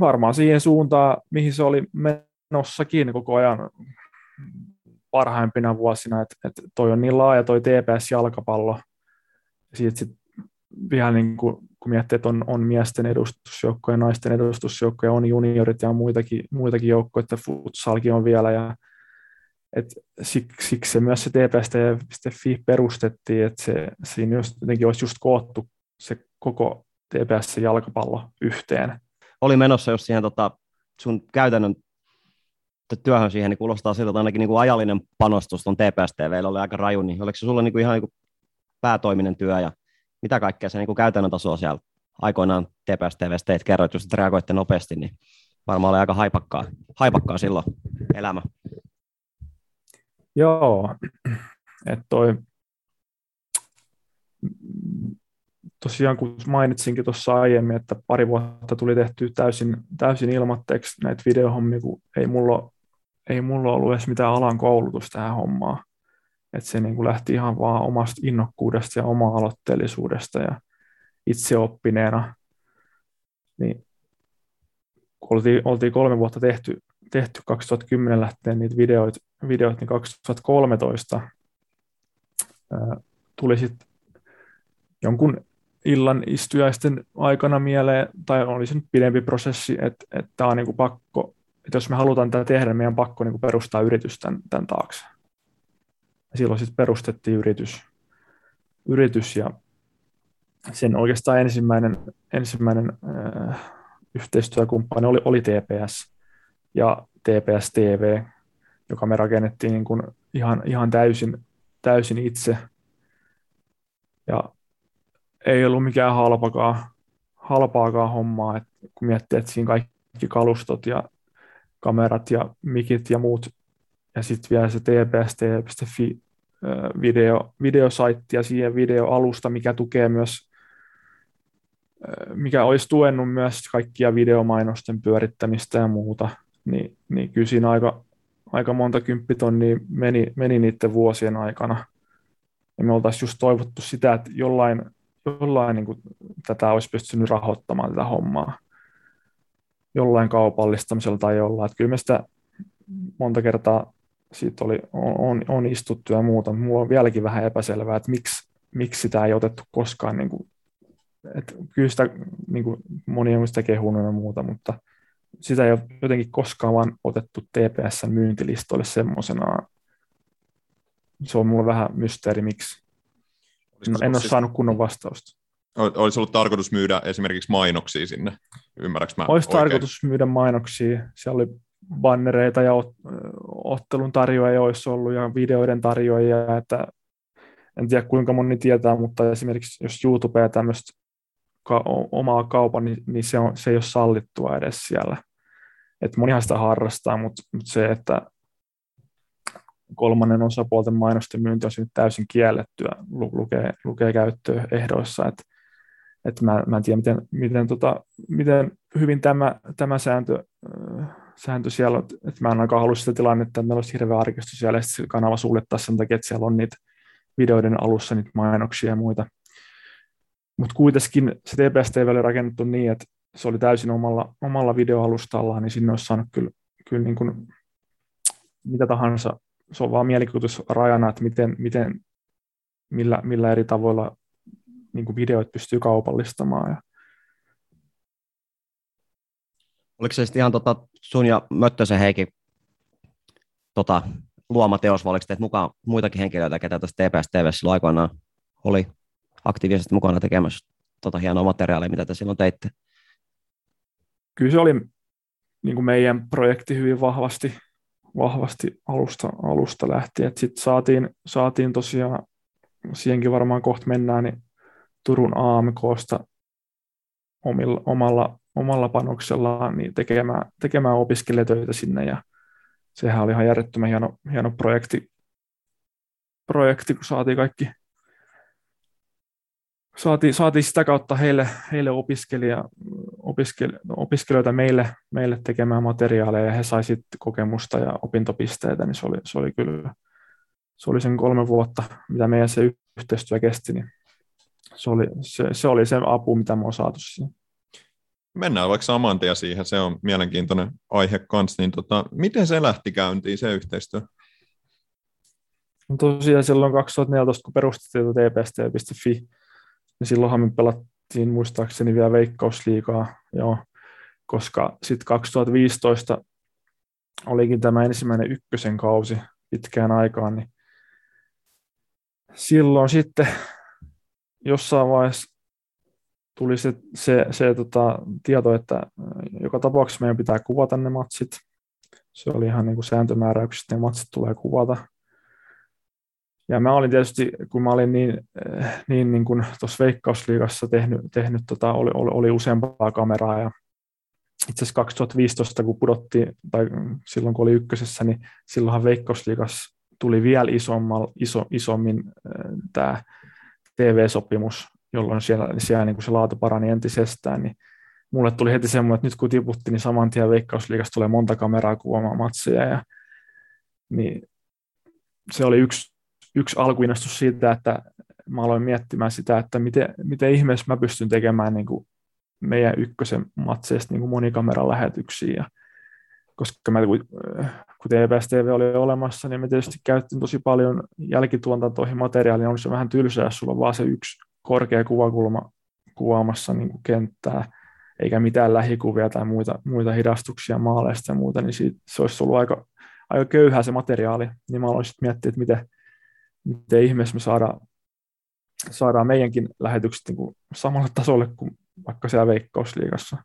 Varmaan siihen suuntaan, mihin se oli menossakin koko ajan parhaimpina vuosina, että, että toi on niin laaja toi TPS-jalkapallo, siitä vielä niin kuin, kun miettii, että on, on miesten edustusjoukkoja, naisten edustusjoukkoja, on juniorit ja muitakin, muitakin joukkoja, että futsalkin on vielä ja et siksi, siksi se myös se tps.fi perustettiin, että se, siinä just, jotenkin olisi just koottu se koko TPS-jalkapallo yhteen. Oli menossa just siihen tota, sun käytännön työhön siihen, niin kuulostaa siltä, että ainakin niin kuin ajallinen panostus tuon TPS-TVllä oli aika raju, niin oliko se sulla niin kuin ihan niin kuin päätoiminen työ ja mitä kaikkea se niin käytännön tasoa siellä aikoinaan TPS TVstä teit, kerroit että reagoitte nopeasti, niin varmaan oli aika haipakkaa, haipakkaa silloin elämä. Joo, että toi, tosiaan kun mainitsinkin tuossa aiemmin, että pari vuotta tuli tehty täysin, täysin ilmatteeksi näitä videohommia, kun ei mulla, ei mulla ollut edes mitään alan koulutus tähän hommaan. Että se niin kuin lähti ihan vaan omasta innokkuudesta ja oma-aloitteellisuudesta ja itseoppineena. Niin oltiin, oltiin kolme vuotta tehty, tehty 2010 lähtien niitä videoita, videoita niin 2013 ää, tuli sitten jonkun illan istujaisten aikana mieleen, tai oli se nyt pidempi prosessi, että, että tämä on niin kuin pakko, että jos me halutaan tätä tehdä, niin meidän on pakko niin kuin perustaa yritys tämän, tämän taakse. Ja silloin sitten perustettiin yritys, yritys ja sen oikeastaan ensimmäinen, ensimmäinen äh, yhteistyökumppani oli, oli TPS ja TPS TV, joka me rakennettiin niin kuin ihan, ihan täysin, täysin itse. Ja ei ollut mikään halpakaan, halpaakaan hommaa, että kun miettii, että siinä kaikki kalustot ja kamerat ja mikit ja muut ja sitten vielä se tpst.fi video, videosaitti ja siihen videoalusta, mikä tukee myös, mikä olisi tuennut myös kaikkia videomainosten pyörittämistä ja muuta, niin, niin kyllä siinä aika, aika monta kymppitonnia meni, meni niiden vuosien aikana. Ja me oltaisiin just toivottu sitä, että jollain, jollain niin kuin tätä olisi pystynyt rahoittamaan tätä hommaa jollain kaupallistamisella tai jollain. Että kyllä me sitä monta kertaa siitä oli, on, on istuttu ja muuta. Mulla on vieläkin vähän epäselvää, että miksi, miksi sitä ei otettu koskaan niin kuin et kyllä sitä niin kuin moni on sitä kehunut ja muuta, mutta sitä ei ole jotenkin koskaan vaan otettu TPSn myyntilistoille semmoisenaan. Se on mulle vähän mysteeri, miksi. Olisiko En, en ole siis- saanut kunnon vastausta. Ol- Olisi ollut tarkoitus myydä esimerkiksi mainoksia sinne, ymmärräks mä Olisi oikein? tarkoitus myydä mainoksia. Siellä oli bannereita ja ot- ottelun tarjoajia olisi ollut ja videoiden tarjoajia, että en tiedä kuinka moni tietää, mutta esimerkiksi jos YouTube ja tämmöistä ka- omaa kaupan, niin, niin se, on, se ei ole sallittua edes siellä. Et monihan sitä harrastaa, mutta, mutta se, että kolmannen osapuolten mainosten myynti on täysin kiellettyä, lu- lukee, lukee käyttöehdoissa, että että mä, mä en tiedä, miten, miten, tota, miten hyvin tämä, tämä sääntö, äh, sääntö siellä että mä en ainakaan halua sitä tilannetta, että meillä olisi hirveä arkistus siellä, ja sitten kanava suljettaisiin sen takia, että siellä on niitä videoiden alussa niitä mainoksia ja muita. Mutta kuitenkin se TPS TV oli rakennettu niin, että se oli täysin omalla, omalla videoalustallaan, niin sinne olisi saanut kyllä, kyllä niin kuin mitä tahansa. Se on vaan mielikuvitusrajana, että miten, miten millä, millä eri tavoilla niin kuin videoit pystyy kaupallistamaan. Ja Oliko se sitten ihan tota sun ja Möttösen Heikin tota, luoma teos, vai oliko teet mukaan muitakin henkilöitä, ketä tässä TPS TV silloin aikoinaan oli aktiivisesti mukana tekemässä tota hienoa materiaalia, mitä te silloin teitte? kyllä se oli niin kuin meidän projekti hyvin vahvasti, vahvasti alusta, alusta lähtien. Sitten saatiin, saatiin tosiaan, siihenkin varmaan kohta mennään, niin Turun AMKsta omilla, omalla, omalla panoksellaan niin tekemään, tekemään opiskelijatöitä sinne ja sehän oli ihan järjettömän hieno, hieno projekti, projekti, kun saatiin kaikki saatiin, saatiin sitä kautta heille, heille opiskelija, opiskel, opiskelijoita meille, meille tekemään materiaaleja ja he sai kokemusta ja opintopisteitä, niin se oli, se oli kyllä se oli sen kolme vuotta, mitä meidän se yhteistyö kesti, niin se oli se, se, oli se apu, mitä me on saatu siihen. Mennään vaikka saman tien siihen, se on mielenkiintoinen aihe kanssa, niin tota, miten se lähti käyntiin, se yhteistyö? No tosiaan silloin 2014, kun perustettiin tuota tpst.fi, niin silloinhan me pelattiin muistaakseni vielä veikkausliigaa, joo, koska sitten 2015 olikin tämä ensimmäinen ykkösen kausi pitkään aikaan, niin silloin sitten jossain vaiheessa tuli se, se, se tota, tieto, että joka tapauksessa meidän pitää kuvata ne matsit. Se oli ihan niin kuin sääntömääräyksistä, ne matsit tulee kuvata. Ja mä olin tietysti, kun mä olin niin, niin, niin kuin tuossa Veikkausliigassa tehnyt, tehnyt tota, oli, oli, oli useampaa kameraa ja itse asiassa 2015, kun pudottiin, tai silloin kun oli ykkösessä, niin silloinhan Veikkausliigassa tuli vielä isommal, iso, isommin äh, tämä TV-sopimus, jolloin siellä, siellä niin kuin se laatu parani entisestään, niin mulle tuli heti semmoinen, että nyt kun tiputti, niin saman tien Veikkausliigassa tulee monta kameraa kuvaamaan matseja, ja niin se oli yksi, yksi alkuinnostus siitä, että mä aloin miettimään sitä, että miten, miten ihmeessä mä pystyn tekemään niin kuin meidän ykkösen matseista niin monikameran lähetyksiä. Ja koska mä, kun TPS TV oli olemassa, niin me tietysti käyttiin tosi paljon jälkituotantoihin materiaalia, on se vähän tylsää, jos sulla on vaan se yksi korkea kuvakulma kuvaamassa niin kuin kenttää, eikä mitään lähikuvia tai muita, muita hidastuksia maaleista ja muuta, niin siitä, se olisi ollut aika, aika köyhää se materiaali. Niin mä aloin sitten miettiä, että miten, miten ihmeessä me saadaan, saadaan meidänkin lähetykset niin kuin samalle tasolle kuin vaikka siellä Veikkausliigassa.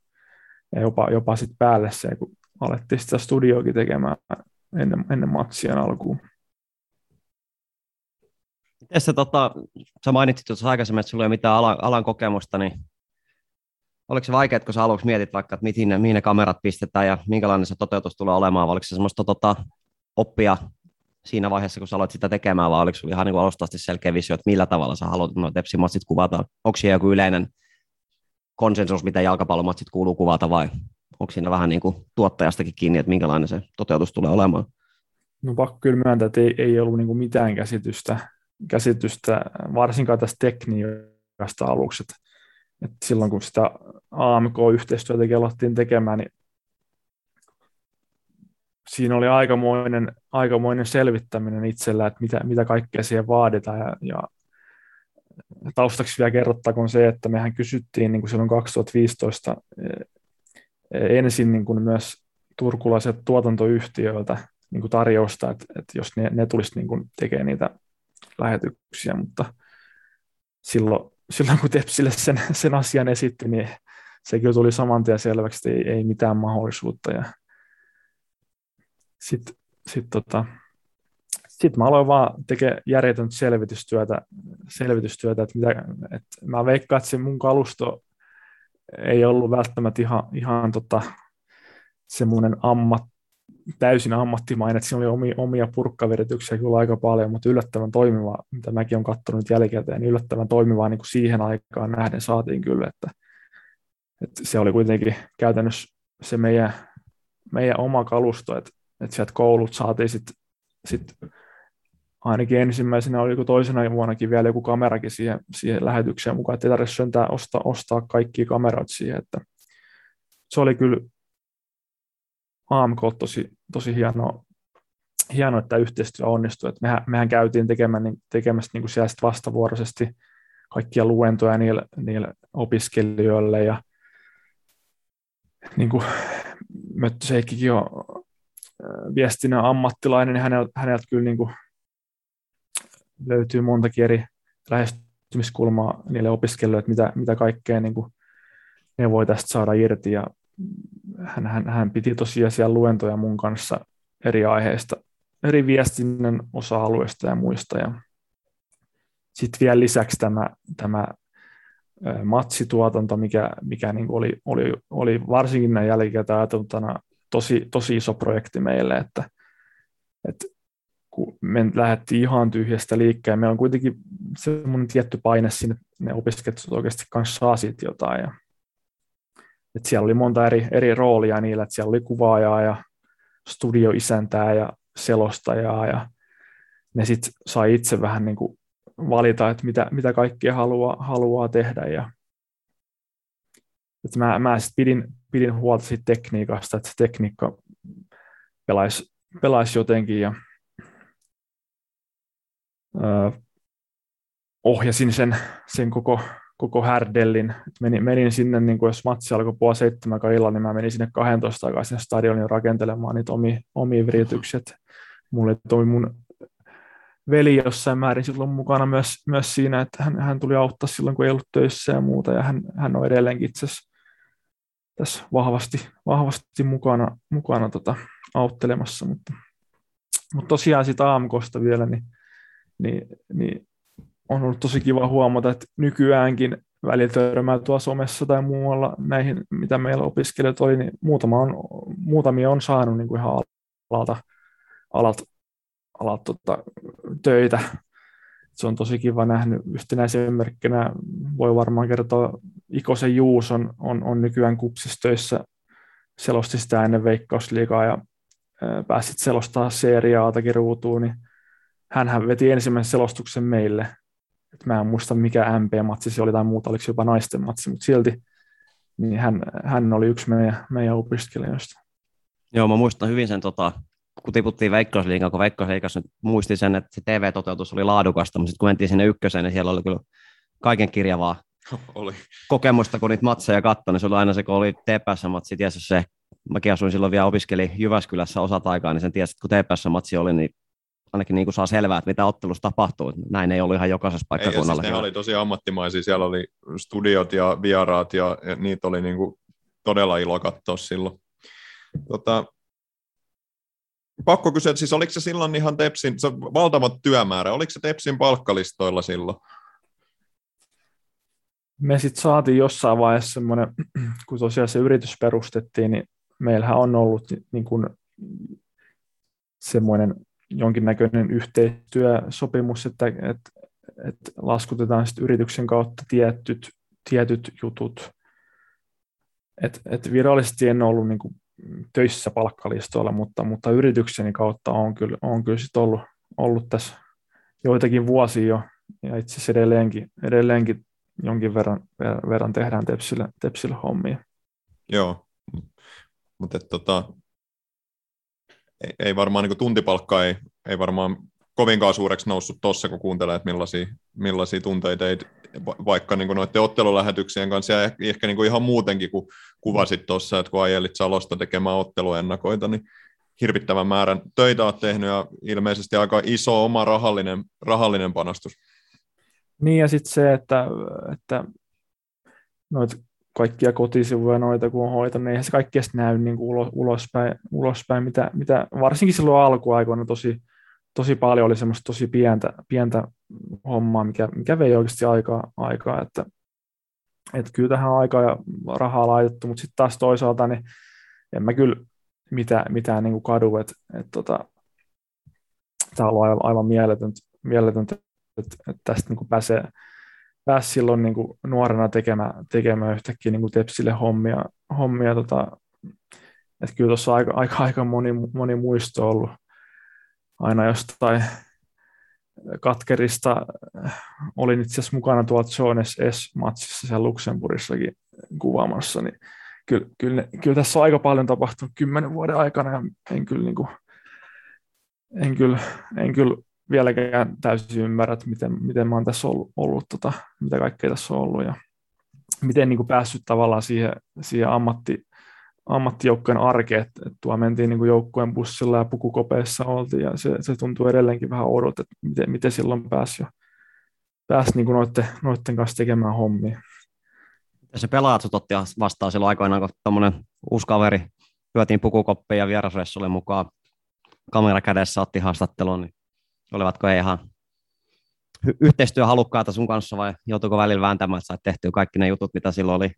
Ja jopa, jopa sitten päälle se, kun alettiin sitä studioakin tekemään ennen, ennen matsien alkuun. Se, tota, sä mainitsit tuossa aikaisemmin, että sulla ei ole mitään alan, alan kokemusta, niin oliko se vaikeaa, kun sä aluksi mietit vaikka, että mihin ne, mihin ne kamerat pistetään ja minkälainen se toteutus tulee olemaan, vai oliko se semmoista tota, oppia siinä vaiheessa, kun sä aloit sitä tekemään, vai oliko sulla ihan niin alusta asti selkeä visio, että millä tavalla sä haluat, että no tepsimatsit kuvataan? Onko siellä joku yleinen konsensus, mitä jalkapallomatsit kuuluu kuvata, vai onko siinä vähän niin kuin tuottajastakin kiinni, että minkälainen se toteutus tulee olemaan? No pakko kyllä myöntää, että ei, ei ollut niin mitään käsitystä, käsitystä, varsinkaan tästä tekniikasta aluksi. Että, että silloin kun sitä AMK-yhteistyötä alettiin tekemään, niin siinä oli aikamoinen, aikamoinen selvittäminen itsellä, että mitä, mitä kaikkea siihen vaaditaan ja, ja taustaksi vielä kerrottakoon se, että mehän kysyttiin niin kuin silloin 2015 ensin niin kuin myös turkulaiset tuotantoyhtiöiltä niin kuin tarjousta, että, että jos ne, ne tulisi niin kuin tekemään niitä lähetyksiä, mutta silloin, silloin kun Tepsille sen, sen asian esitti, niin se kyllä tuli saman tien selväksi, että ei, ei mitään mahdollisuutta. Ja sitten sit tota, sit mä aloin vaan tekemään järjetöntä selvitystyötä, selvitystyötä että, mitä, että mä veikkaan, että se mun kalusto ei ollut välttämättä ihan, ihan tota, semmoinen ammat, täysin ammattimainen, että siinä oli omia, omia purkkavirityksiä kyllä aika paljon, mutta yllättävän toimiva, mitä mäkin olen katsonut jälkikäteen, niin yllättävän toimivaa niin kuin siihen aikaan nähden saatiin kyllä, että, että se oli kuitenkin käytännössä se meidän, meidän oma kalusto, että, että sieltä koulut saatiin sitten sit ainakin ensimmäisenä oli toisena vuonnakin vielä joku kamerakin siihen, siihen lähetykseen mukaan, että ei tarvitse ostaa, ostaa kaikki kamerat siihen, että se oli kyllä AMK tosi, tosi hienoa, hienoa, että yhteistyö onnistui. Että mehän, mehän käytiin tekemään, niin, tekemässä niin kuin siellä vastavuoroisesti kaikkia luentoja niille, niille opiskelijoille ja niin kuin Möttö Seikkikin on viestinnän ammattilainen, niin häneltä, häneltä kyllä niin kuin löytyy montakin eri lähestymiskulmaa niille opiskelijoille, että mitä, mitä kaikkea niin kuin ne voi tästä saada irti. Ja hän, hän, hän piti tosiaan siellä luentoja mun kanssa eri aiheista, eri viestinnän osa-alueista ja muista. Ja sitten vielä lisäksi tämä, tämä matsituotanto, mikä, mikä niin oli, oli, oli varsinkin näin jälkikäteen tosi, tosi iso projekti meille, että, että kun me lähdettiin ihan tyhjästä liikkeen, meillä on kuitenkin semmoinen tietty paine sinne, ne opiskelijat oikeasti kanssa saa siitä jotain. Ja, että siellä oli monta eri, eri roolia niillä, että siellä oli kuvaajaa ja studioisäntää ja selostajaa ja ne sitten sai itse vähän niin kuin valita, että mitä, mitä kaikkea haluaa, haluaa tehdä ja että mä, mä sit pidin, pidin huolta siitä tekniikasta, että se tekniikka pelaisi, pelaisi jotenkin ja ohjasin sen, sen koko, koko härdellin. menin, menin sinne, niin kuin jos matsi alkoi puoli seitsemän illalla, niin mä menin sinne 12 aikaa sinne stadionin rakentelemaan niitä omia, omia virityksiä. Mulle toi mun veli jossain määrin silloin mukana myös, myös siinä, että hän, hän tuli auttaa silloin, kun ei ollut töissä ja muuta, ja hän, hän on edelleenkin itse tässä vahvasti, vahvasti mukana, mukana tota, auttelemassa, mutta, mutta tosiaan sitä aamukosta vielä, niin niin, niin on ollut tosi kiva huomata, että nykyäänkin välillä törmää tuossa somessa tai muualla näihin, mitä meillä opiskelijat oli, niin muutama on, muutamia on saanut niin kuin ihan alalta, alat, alat tota, töitä. Se on tosi kiva nähnyt. Yhtenä esimerkkinä voi varmaan kertoa, Ikosen Juus on, on, on nykyään kupsistöissä, selosti sitä ennen Veikkausliigaa ja pääsit selostaa seriaatakin ruutuun, niin hän veti ensimmäisen selostuksen meille. Et mä en muista mikä MP-matsi se oli tai muuta, oliko se jopa naisten matsi, mutta silti niin hän, hän oli yksi meidän, meidän opiskelijoista. Joo, mä muistan hyvin sen, tota, kun tiputtiin Veikkausliigaan, kun Veikkausliigassa nyt muisti sen, että se TV-toteutus oli laadukasta, mutta sitten kun mentiin sinne ykköseen, niin siellä oli kyllä kaiken kirjavaa *laughs* oli. kokemusta, kun niitä matseja katsoi, niin se oli aina se, kun oli TPS-matsi, tiesi se, mäkin asuin silloin vielä opiskeli Jyväskylässä osat aikaa, niin sen tiesi, että kun TPS-matsi oli, niin ainakin niin kuin saa selvää, että mitä ottelussa tapahtuu. Näin ei ollut ihan jokaisessa paikkakunnalla. Ei, siis ne oli tosi ammattimaisia, siellä oli studiot ja vieraat ja, ja niitä oli niin kuin todella ilo katsoa silloin. Tota, pakko kysyä, siis oliko se silloin ihan Tepsin, se valtava työmäärä, oliko se Tepsin palkkalistoilla silloin? Me sitten saatiin jossain vaiheessa semmoinen, kun tosiaan se yritys perustettiin, niin meillähän on ollut niin kuin semmoinen jonkinnäköinen yhteistyösopimus, että, että, että laskutetaan sitten yrityksen kautta tietyt, tietyt jutut. Et, et virallisesti en ollut niin kuin töissä palkkalistoilla, mutta, mutta yritykseni kautta on kyllä, on kyllä sit ollut, ollut tässä joitakin vuosia jo, ja itse asiassa edelleenkin, edelleenkin jonkin verran, verran tehdään Tepsille, Tepsille hommia. Joo, mutta tota, ei, ei varmaan niin tuntipalkka ei, ei varmaan kovinkaan suureksi noussut tuossa, kun kuuntelee, että millaisia, millaisia tunteita teit vaikka niin noiden ottelulähetyksien kanssa ja ehkä niin ihan muutenkin, kun kuvasit tuossa, että kun ajelit Salosta tekemään otteluennakoita, niin hirvittävän määrän töitä olet tehnyt ja ilmeisesti aika iso oma rahallinen, rahallinen panostus. Niin ja sitten se, että, että noit kaikkia kotisivuja noita kun on hoitanut, niin eihän se kaikki näy niin kuin ulos, ulospäin, ulospäin mitä, mitä, varsinkin silloin alkuaikoina tosi, tosi paljon oli semmoista tosi pientä, pientä hommaa, mikä, mikä vei oikeasti aikaa, aikaa että, että kyllä tähän aikaa ja rahaa laitettu, mutta sitten taas toisaalta niin en mä kyllä mitään, mitään niin kuin kadu, että, että tota, tämä on ollut aivan, aivan mieletöntä, mieletöntä että, että tästä niin kuin pääsee, pääsi silloin niin kuin nuorena tekemään, tekemään yhtäkkiä niin kuin Tepsille hommia, hommia tota, että kyllä tuossa aika, aika, aika moni, moni muisto ollut aina jostain katkerista. Olin itse asiassa mukana tuolla Jones S-matsissa siellä Luxemburgissakin kuvaamassa, niin kyllä, kyllä, kyllä tässä on aika paljon tapahtunut kymmenen vuoden aikana ja en kyllä, niin kuin, en kyllä, en kyllä vieläkään täysin ymmärrä, että miten, miten mä oon tässä ollut, ollut tota, mitä kaikkea tässä on ollut ja miten niin kuin päässyt tavallaan siihen, siihen ammatti, ammattijoukkojen arkeen, että, että tuo mentiin niin kuin joukkueen bussilla ja pukukopeissa oltiin ja se, se tuntuu edelleenkin vähän oudolta, että miten, miten silloin pääsi jo pääsi niin kuin noiden, noiden kanssa tekemään hommia. Ja se pelaajat sut otti vastaan silloin aikoinaan, kun tuommoinen uusi kaveri lyötiin pukukoppiin ja vierasreissulle mukaan kamera kädessä otti haastattelun, niin olivatko he ihan yhteistyöhalukkaita sun kanssa vai joutuiko välillä vääntämään, että sait tehtyä kaikki ne jutut, mitä silloin oli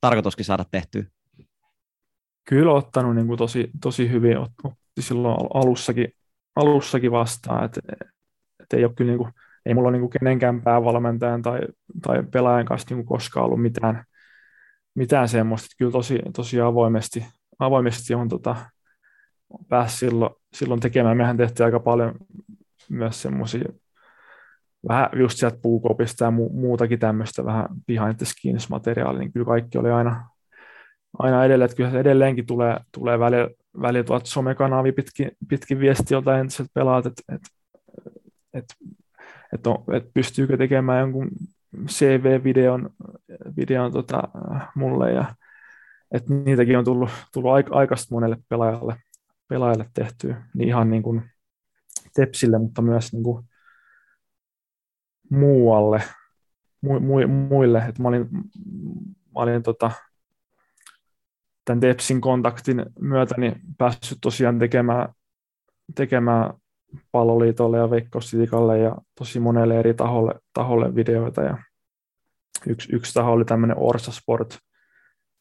tarkoituskin saada tehtyä? Kyllä ottanut niin kuin tosi, tosi hyvin, otti silloin alussakin, alussakin vastaan, että, että ei ole kyllä niin kuin, ei mulla ole niin kuin kenenkään päävalmentajan tai, tai pelaajan kanssa niin kuin koskaan ollut mitään, mitään semmoista, että kyllä tosi, tosi avoimesti, avoimesti on tota, pääsi silloin, silloin tekemään. Mehän tehtiin aika paljon myös semmoisia vähän just sieltä puukopista ja mu- muutakin tämmöistä vähän behind the skins materiaalia, niin kyllä kaikki oli aina, aina edelleen, että kyllä se edelleenkin tulee, tulee välillä, välillä tuolta somekanavi pitkin, pitkin viesti joltain entiseltä pelaat, että, että, että, on, että pystyykö tekemään jonkun CV-videon videon tota, mulle ja että niitäkin on tullut, tullut aikaista monelle pelaajalle, pelaajalle tehtyä, niin ihan niin kuin Tepsille, mutta myös niin kuin muualle, mu, mu, muille. Et mä olin, mä olin tota, tämän Tepsin kontaktin myötä niin päässyt tosiaan tekemään, tekemään Palloliitolle ja Veikkositikalle ja tosi monelle eri taholle, taholle videoita. Ja yksi, yksi taho oli tämmöinen Orsa Sport,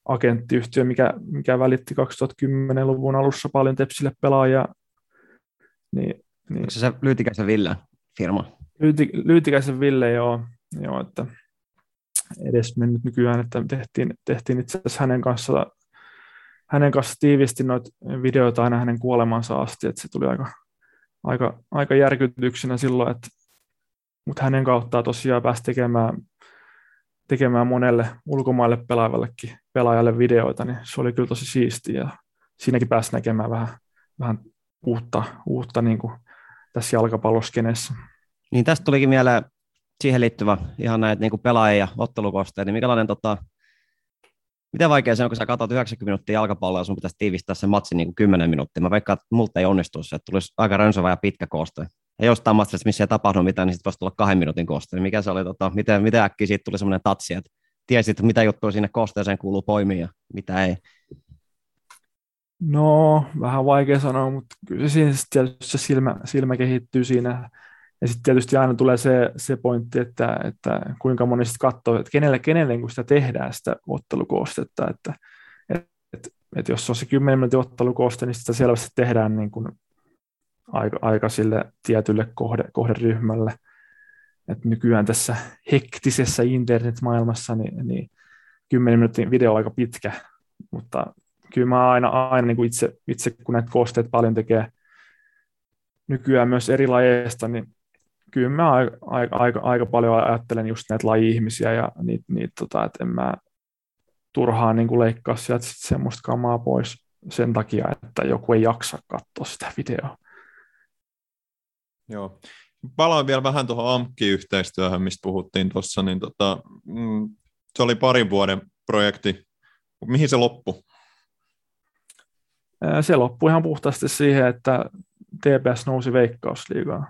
agenttiyhtiö, mikä, mikä välitti 2010-luvun alussa paljon Tepsille pelaajia, niin niin. Onko se se Lyytikäisen Ville firma? Lyyti, Lyytikäisen Ville, joo, joo että edes mennyt nykyään, että tehtiin, tehtiin itse asiassa hänen kanssa, hänen kanssa tiivisti noita videoita aina hänen kuolemansa asti, että se tuli aika, aika, aika järkytyksenä silloin, että, mutta hänen kauttaan tosiaan pääsi tekemään, tekemään monelle ulkomaille pelaavallekin pelaajalle videoita, niin se oli kyllä tosi siistiä ja siinäkin pääsi näkemään vähän, vähän uutta, uutta niin kuin tässä jalkapalloskenessä. Niin tästä tulikin mieleen siihen liittyvä ihan näitä niin pelaajia ja ottelukosteita, niin mikälainen tota, miten vaikea se on, kun sä katsot 90 minuuttia jalkapalloa ja sun pitäisi tiivistää se matsi niin kuin 10 minuuttia. Mä veikkaan, että multa ei onnistu se, että tulisi aika rönsövä ja pitkä kooste. Ja jostain matsissa, missä ei tapahdu mitään, niin sitten voisi tulla kahden minuutin kooste. Niin mikä se oli, tota, miten, miten äkkiä siitä tuli semmoinen tatsi, että tiesit, mitä juttuja sinne koosteeseen kuuluu poimia ja mitä ei. No, vähän vaikea sanoa, mutta kyllä se, tietysti se silmä, silmä kehittyy siinä. Ja sitten tietysti aina tulee se, se pointti, että, että kuinka moni sitten katsoo, että kenelle, kenelle kun sitä tehdään, sitä ottelukoostetta. Että, et, et, et jos on se 10 minuutin ottelukooste, niin sitä selvästi tehdään niin kuin aika, aika sille tietylle kohde, kohderyhmälle. Et nykyään tässä hektisessä internetmaailmassa niin, niin 10 minuutin video on aika pitkä, mutta kyllä mä aina, aina niin kuin itse, itse, kun näitä koosteet paljon tekee nykyään myös eri lajeista, niin kyllä mä aika, aika, aika paljon ajattelen just näitä laji-ihmisiä ja niitä, niitä tota, että en mä turhaan niin kuin leikkaa sieltä semmoista kamaa pois sen takia, että joku ei jaksa katsoa sitä videoa. Joo. Palaan vielä vähän tuohon AMKI-yhteistyöhön, mistä puhuttiin tuossa, niin tota, mm, se oli parin vuoden projekti. Mihin se loppui? Se loppui ihan puhtaasti siihen, että TPS nousi Veikkausliigaan.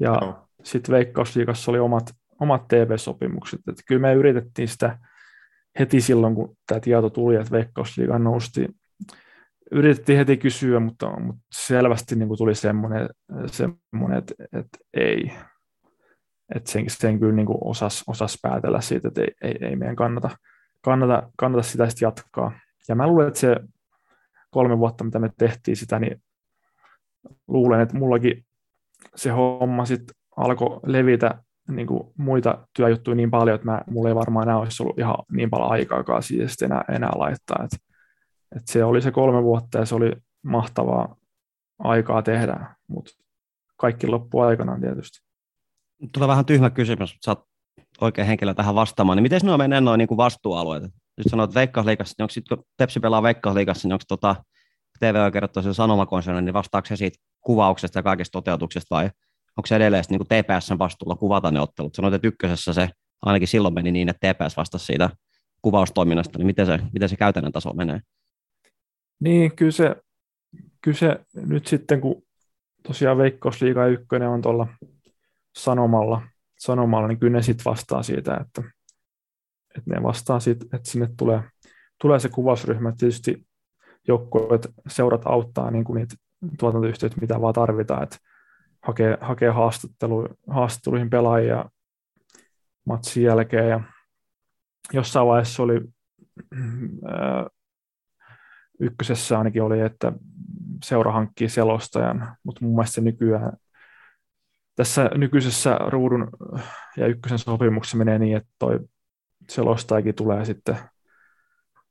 Ja no. sitten Veikkausliigassa oli omat, omat TV-sopimukset. Että kyllä me yritettiin sitä heti silloin, kun tämä tieto tuli, että Veikkausliigaan nousti. Yritettiin heti kysyä, mutta, mutta selvästi niin kuin tuli semmoinen, semmoinen että, että ei. Että sen, sen kyllä niin kuin osas, osas päätellä siitä, että ei, ei, ei meidän kannata, kannata, kannata sitä sitten jatkaa. Ja mä luulen, että se kolme vuotta, mitä me tehtiin sitä, niin luulen, että mullakin se homma sitten alkoi levitä niin kuin muita työjuttuja niin paljon, että mä, mulla ei varmaan enää olisi ollut ihan niin paljon aikaakaan siihen enää, enää laittaa. Et, et se oli se kolme vuotta ja se oli mahtavaa aikaa tehdä, mutta kaikki loppu aikanaan tietysti. Tulee vähän tyhmä kysymys, sä oot oikein henkilö tähän vastaamaan, niin miten nuo menee noin niin vastuualueet? Nyt sanoit Veikkausliikassa, niin onko sitten kun Tepsi pelaa Veikkausliikassa, niin onko tota TV-oikeudet tosiaan sanomakonserni, niin vastaako se siitä kuvauksesta ja kaikesta toteutuksesta vai onko se edelleen niin TPSn vastuulla kuvata ne ottelut? Sanoit, että ykkösessä se ainakin silloin meni niin, että TPS vastasi siitä kuvaustoiminnasta, niin miten se, miten se käytännön taso menee? Niin, kyllä se, kyllä se nyt sitten, kun tosiaan Veikkausliiga ykkönen on tuolla sanomalla, sanomalla, niin kyllä ne sitten vastaa siitä, että, että ne vastaa siitä, että sinne tulee, tulee se kuvausryhmä. Tietysti joukkueet, seurat auttaa niin kuin niitä tuotantoyhtiöitä, mitä vaan tarvitaan, että hakee, hakee haastattelu, haastatteluihin pelaajia matsin jälkeen ja jossain vaiheessa oli ää, ykkösessä ainakin oli, että seura hankkii selostajan, mutta mun mielestä nykyään tässä nykyisessä ruudun ja ykkösen sopimuksessa menee niin, että toi selostajakin tulee sitten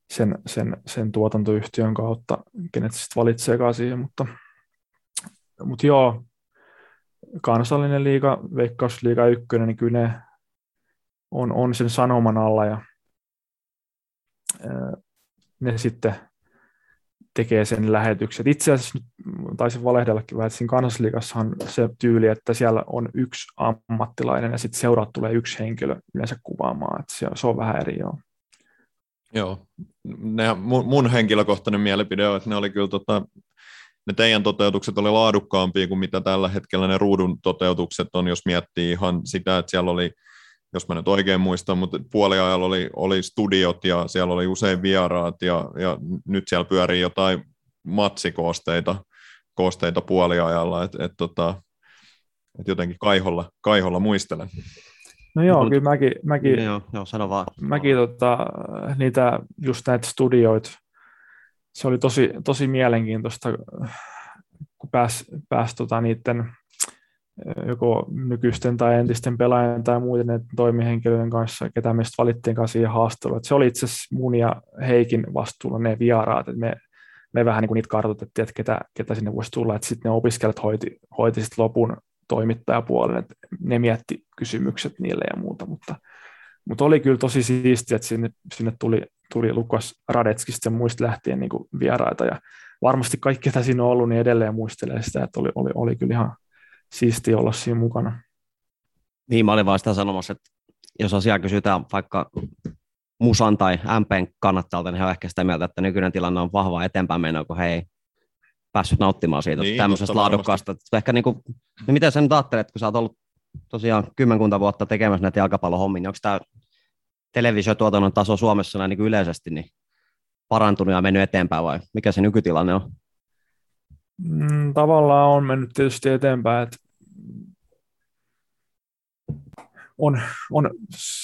sen, sen, sen tuotantoyhtiön kautta, kenet sitten valitseekaan siihen, mutta, mutta joo, kansallinen liiga, veikkausliiga ykkönen, niin kyllä ne on, on sen sanoman alla ja ne sitten tekee sen lähetykset. Itse asiassa nyt taisin valehdellakin vähän, että siinä kansallisliigassa on se tyyli, että siellä on yksi ammattilainen ja sitten seuraat tulee yksi henkilö yleensä kuvaamaan, että se, se on vähän eri joo. Joo, ne, mun, mun henkilökohtainen mielipide on, että ne oli kyllä tota, ne teidän toteutukset oli laadukkaampia kuin mitä tällä hetkellä ne ruudun toteutukset on, jos miettii ihan sitä, että siellä oli, jos mä nyt oikein muistan, mutta puoliajalla oli, oli studiot ja siellä oli usein vieraat ja, ja nyt siellä pyörii jotain matsikoosteita koosteita puoliajalla, että et, tota, et jotenkin kaiholla, kaiholla muistelen. No joo, kyllä mäkin, mäkin, Niin joo, joo, sano vaan. mäkin tota, niitä, just näitä studioita, se oli tosi, tosi mielenkiintoista, kun pääsi pääs tota, niiden joko nykyisten tai entisten pelaajien tai muiden toimihenkilöiden kanssa, ketä meistä valittiin kanssa siihen haastatteluun. Se oli itse asiassa mun ja Heikin vastuulla ne vieraat, että me, me vähän niin niitä kartoitettiin, että ketä, ketä sinne voisi tulla, että sitten ne opiskelijat hoiti, hoiti sit lopun toimittajapuolen, että ne mietti kysymykset niille ja muuta, mutta, mutta oli kyllä tosi siistiä, että sinne, sinne tuli, tuli Lukas Radetskista ja muista lähtien niin vieraita ja varmasti kaikki, ketä siinä on ollut, niin edelleen muistelee sitä, että oli, oli, oli kyllä ihan siistiä olla siinä mukana. Niin, mä olin vaan sitä sanomassa, että jos asiaa kysytään vaikka Musan tai MPn kannattajalta, niin he on ehkä sitä mieltä, että nykyinen tilanne on vahva eteenpäin mennä, kun he ei päässyt nauttimaan siitä niin, tämmöisestä laadukkaasta. Ehkä niin kuin, niin miten sä nyt ajattelet, kun sä oot ollut tosiaan kymmenkunta vuotta tekemässä näitä jalkapallohommia, niin onko tämä televisiotuotannon taso Suomessa näin niin kuin yleisesti niin parantunut ja mennyt eteenpäin vai mikä se nykytilanne on? Mm, tavallaan on mennyt tietysti eteenpäin, että on, on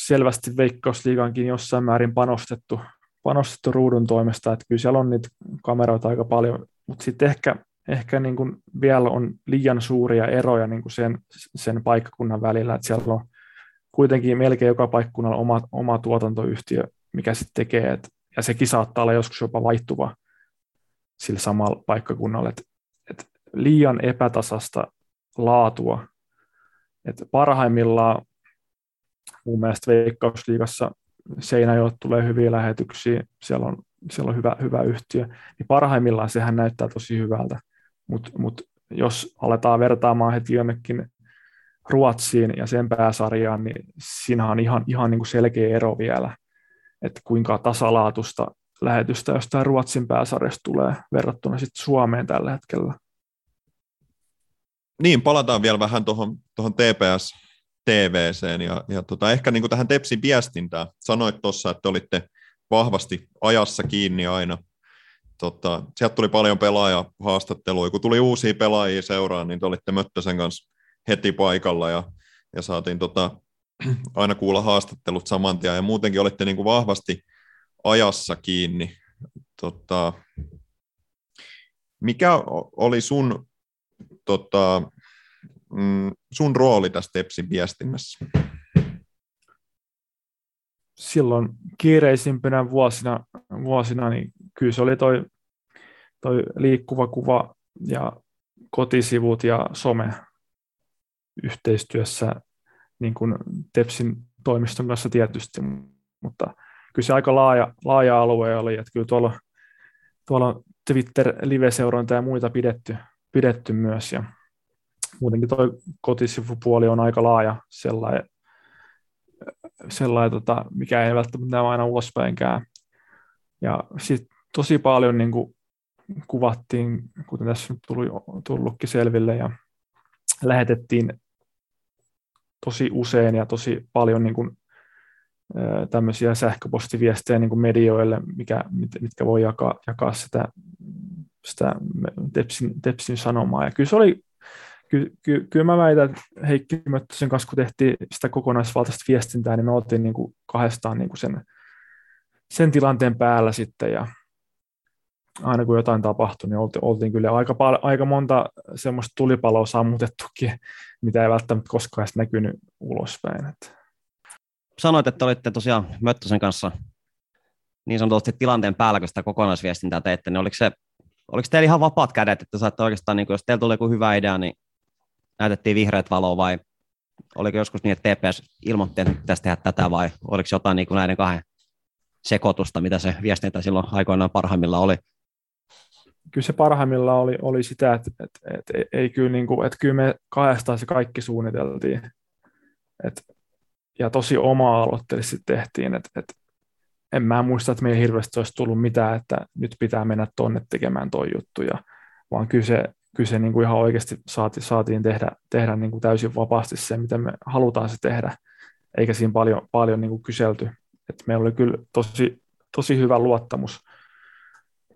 selvästi Veikkausliigankin jossain määrin panostettu, panostettu ruudun toimesta, että kyllä siellä on niitä kameroita aika paljon, mutta sitten ehkä, ehkä niin kuin vielä on liian suuria eroja niin kuin sen, sen paikkakunnan välillä, että siellä on kuitenkin melkein joka paikkakunnalla oma, oma tuotantoyhtiö, mikä sitten tekee, että, ja sekin saattaa olla joskus jopa vaihtuva sillä samalla paikkakunnalla, että, liian epätasasta laatua, että parhaimmillaan mun mielestä Veikkausliigassa Seinäjoelle tulee hyviä lähetyksiä, siellä on, siellä on hyvä, hyvä yhtiö, niin parhaimmillaan sehän näyttää tosi hyvältä, mutta mut jos aletaan vertaamaan heti jonnekin Ruotsiin ja sen pääsarjaan, niin siinä on ihan, ihan niin kuin selkeä ero vielä, että kuinka tasalaatusta lähetystä jostain Ruotsin pääsarjasta tulee verrattuna sitten Suomeen tällä hetkellä. Niin, palataan vielä vähän tuohon TPS TVCen ja, ja tota, ehkä niin kuin tähän Tepsin viestintään. Sanoit tuossa, että olitte vahvasti ajassa kiinni aina. Tota, sieltä tuli paljon pelaajahaastatteluja. Kun tuli uusia pelaajia seuraan, niin te olitte Möttösen kanssa heti paikalla ja, ja saatiin tota, *clears throat* aina kuulla haastattelut saman tien. Ja muutenkin olitte niin kuin vahvasti ajassa kiinni. Tota, mikä oli sun, tota, mm, sun rooli tässä Tepsin viestinnässä? Silloin kiireisimpänä vuosina, vuosina niin kyllä se oli toi, toi liikkuva kuva ja kotisivut ja some yhteistyössä niin kuin Tepsin toimiston kanssa tietysti, mutta kyllä se aika laaja, laaja alue oli, että kyllä tuolla, tuolla Twitter-live-seurointa ja muita pidetty, pidetty myös, ja muutenkin tuo kotisivupuoli on aika laaja sellainen, sellainen tota, mikä ei välttämättä aina ulospäinkään. Ja sitten tosi paljon niin kuin, kuvattiin, kuten tässä nyt tuli, tullutkin selville, ja lähetettiin tosi usein ja tosi paljon niin kuin, tämmöisiä sähköpostiviestejä niin kuin medioille, mikä, mitkä voi jakaa, jakaa sitä, sitä Tepsin, Tepsin sanomaa. Ja kyllä se oli, ky, ky, kyllä mä väitän, että Heikki Möttösen kanssa, kun tehtiin sitä kokonaisvaltaista viestintää, niin me oltiin niin kuin kahdestaan niin kuin sen, sen tilanteen päällä sitten, ja aina kun jotain tapahtui, niin oltiin, oltiin kyllä aika, pal- aika monta semmoista tulipaloa sammutettukin, mitä ei välttämättä koskaan edes näkynyt ulospäin. Sanoit, että olitte tosiaan Möttösen kanssa niin sanotusti tilanteen päällä, kun sitä kokonaisviestintää teitte, niin oliko, se, oliko teillä ihan vapaat kädet, että saatte oikeastaan, niin kuin, jos teillä tuli joku hyvä idea, niin näytettiin vihreät valoa vai oliko joskus niin, että TPS ilmoitti, että pitäisi tehdä tätä vai oliko jotain niin kuin näiden kahden sekoitusta, mitä se viestintä silloin aikoinaan parhaimmilla oli? Kyllä se parhaimmillaan oli, oli sitä, että, että, että, ei kyllä, niin kuin, että kyllä me kahdestaan se kaikki suunniteltiin. Että ja tosi oma-aloitteellisesti tehtiin, että, että en mä muista, että meillä hirveästi olisi tullut mitään, että nyt pitää mennä tonne tekemään toi juttu, ja, vaan kyllä se, kyllä se niin kuin ihan oikeasti saati, saatiin tehdä, tehdä niin kuin täysin vapaasti se, mitä me halutaan se tehdä, eikä siinä paljon, paljon niin kuin kyselty. että meillä oli kyllä tosi, tosi hyvä luottamus,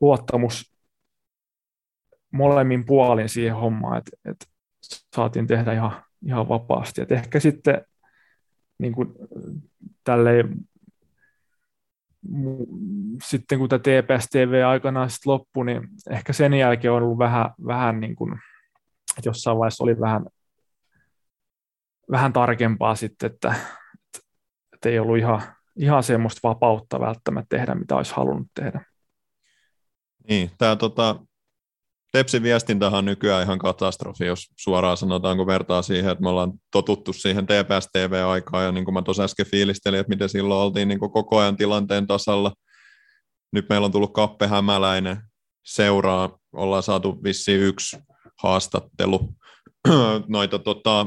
luottamus molemmin puolin siihen hommaan, että, että saatiin tehdä ihan, ihan vapaasti. Et ehkä sitten niin kuin, tälleen, sitten kun tämä TPS TV aikanaan sitten loppui, niin ehkä sen jälkeen on ollut vähän, vähän niin kuin, että jossain vaiheessa oli vähän, vähän tarkempaa sitten, että, että, että ei ollut ihan, ihan semmoista vapautta välttämättä tehdä, mitä olisi halunnut tehdä. Niin, tämä tota, Tepsin viestintähän on nykyään ihan katastrofi, jos suoraan sanotaan, kun vertaa siihen, että me ollaan totuttu siihen TPS-TV-aikaan, ja niin kuin mä tuossa äsken fiilistelin, että miten silloin oltiin niin kuin koko ajan tilanteen tasalla. Nyt meillä on tullut Kappe Hämäläinen seuraa, ollaan saatu vissi yksi haastattelu, *clears throat* noita tota,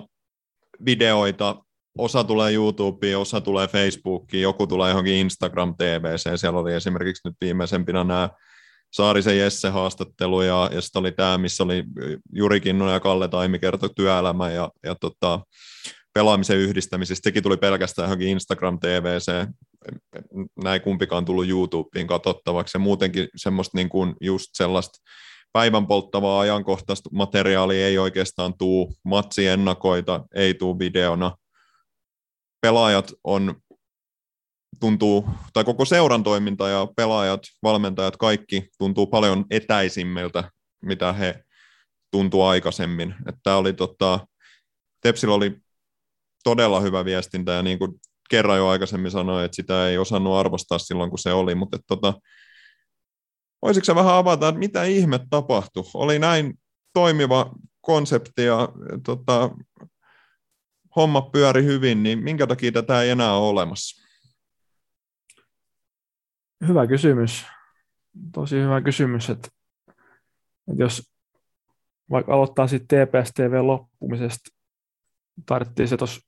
videoita, osa tulee YouTubeen, osa tulee Facebookiin, joku tulee johonkin Instagram TVC, siellä oli esimerkiksi nyt viimeisempinä nämä Saarisen Jesse haastattelu ja, ja sitten oli tämä, missä oli Juri Kinnunen ja Kalle Taimi kertoi työelämä ja, ja tota, pelaamisen yhdistämisestä. Sekin tuli pelkästään johonkin Instagram TVC. Näin kumpikaan tullut YouTubeen katsottavaksi ja muutenkin semmoista niin kuin just sellaista päivän polttavaa ajankohtaista materiaalia ei oikeastaan tuu, ennakoita ei tuu videona. Pelaajat on tuntuu, tai koko seuran toiminta ja pelaajat, valmentajat, kaikki tuntuu paljon etäisimmiltä, mitä he tuntuu aikaisemmin. Että oli tota, Tepsillä oli todella hyvä viestintä ja niin kuin kerran jo aikaisemmin sanoin, että sitä ei osannut arvostaa silloin, kun se oli, mutta tota, voisitko sä vähän avata, että mitä ihme tapahtui? Oli näin toimiva konsepti ja tota, homma pyöri hyvin, niin minkä takia tätä ei enää ole olemassa? Hyvä kysymys. Tosi hyvä kysymys, että, että jos vaikka aloittaa sitten TPS TV loppumisesta, tarvittiin se tuossa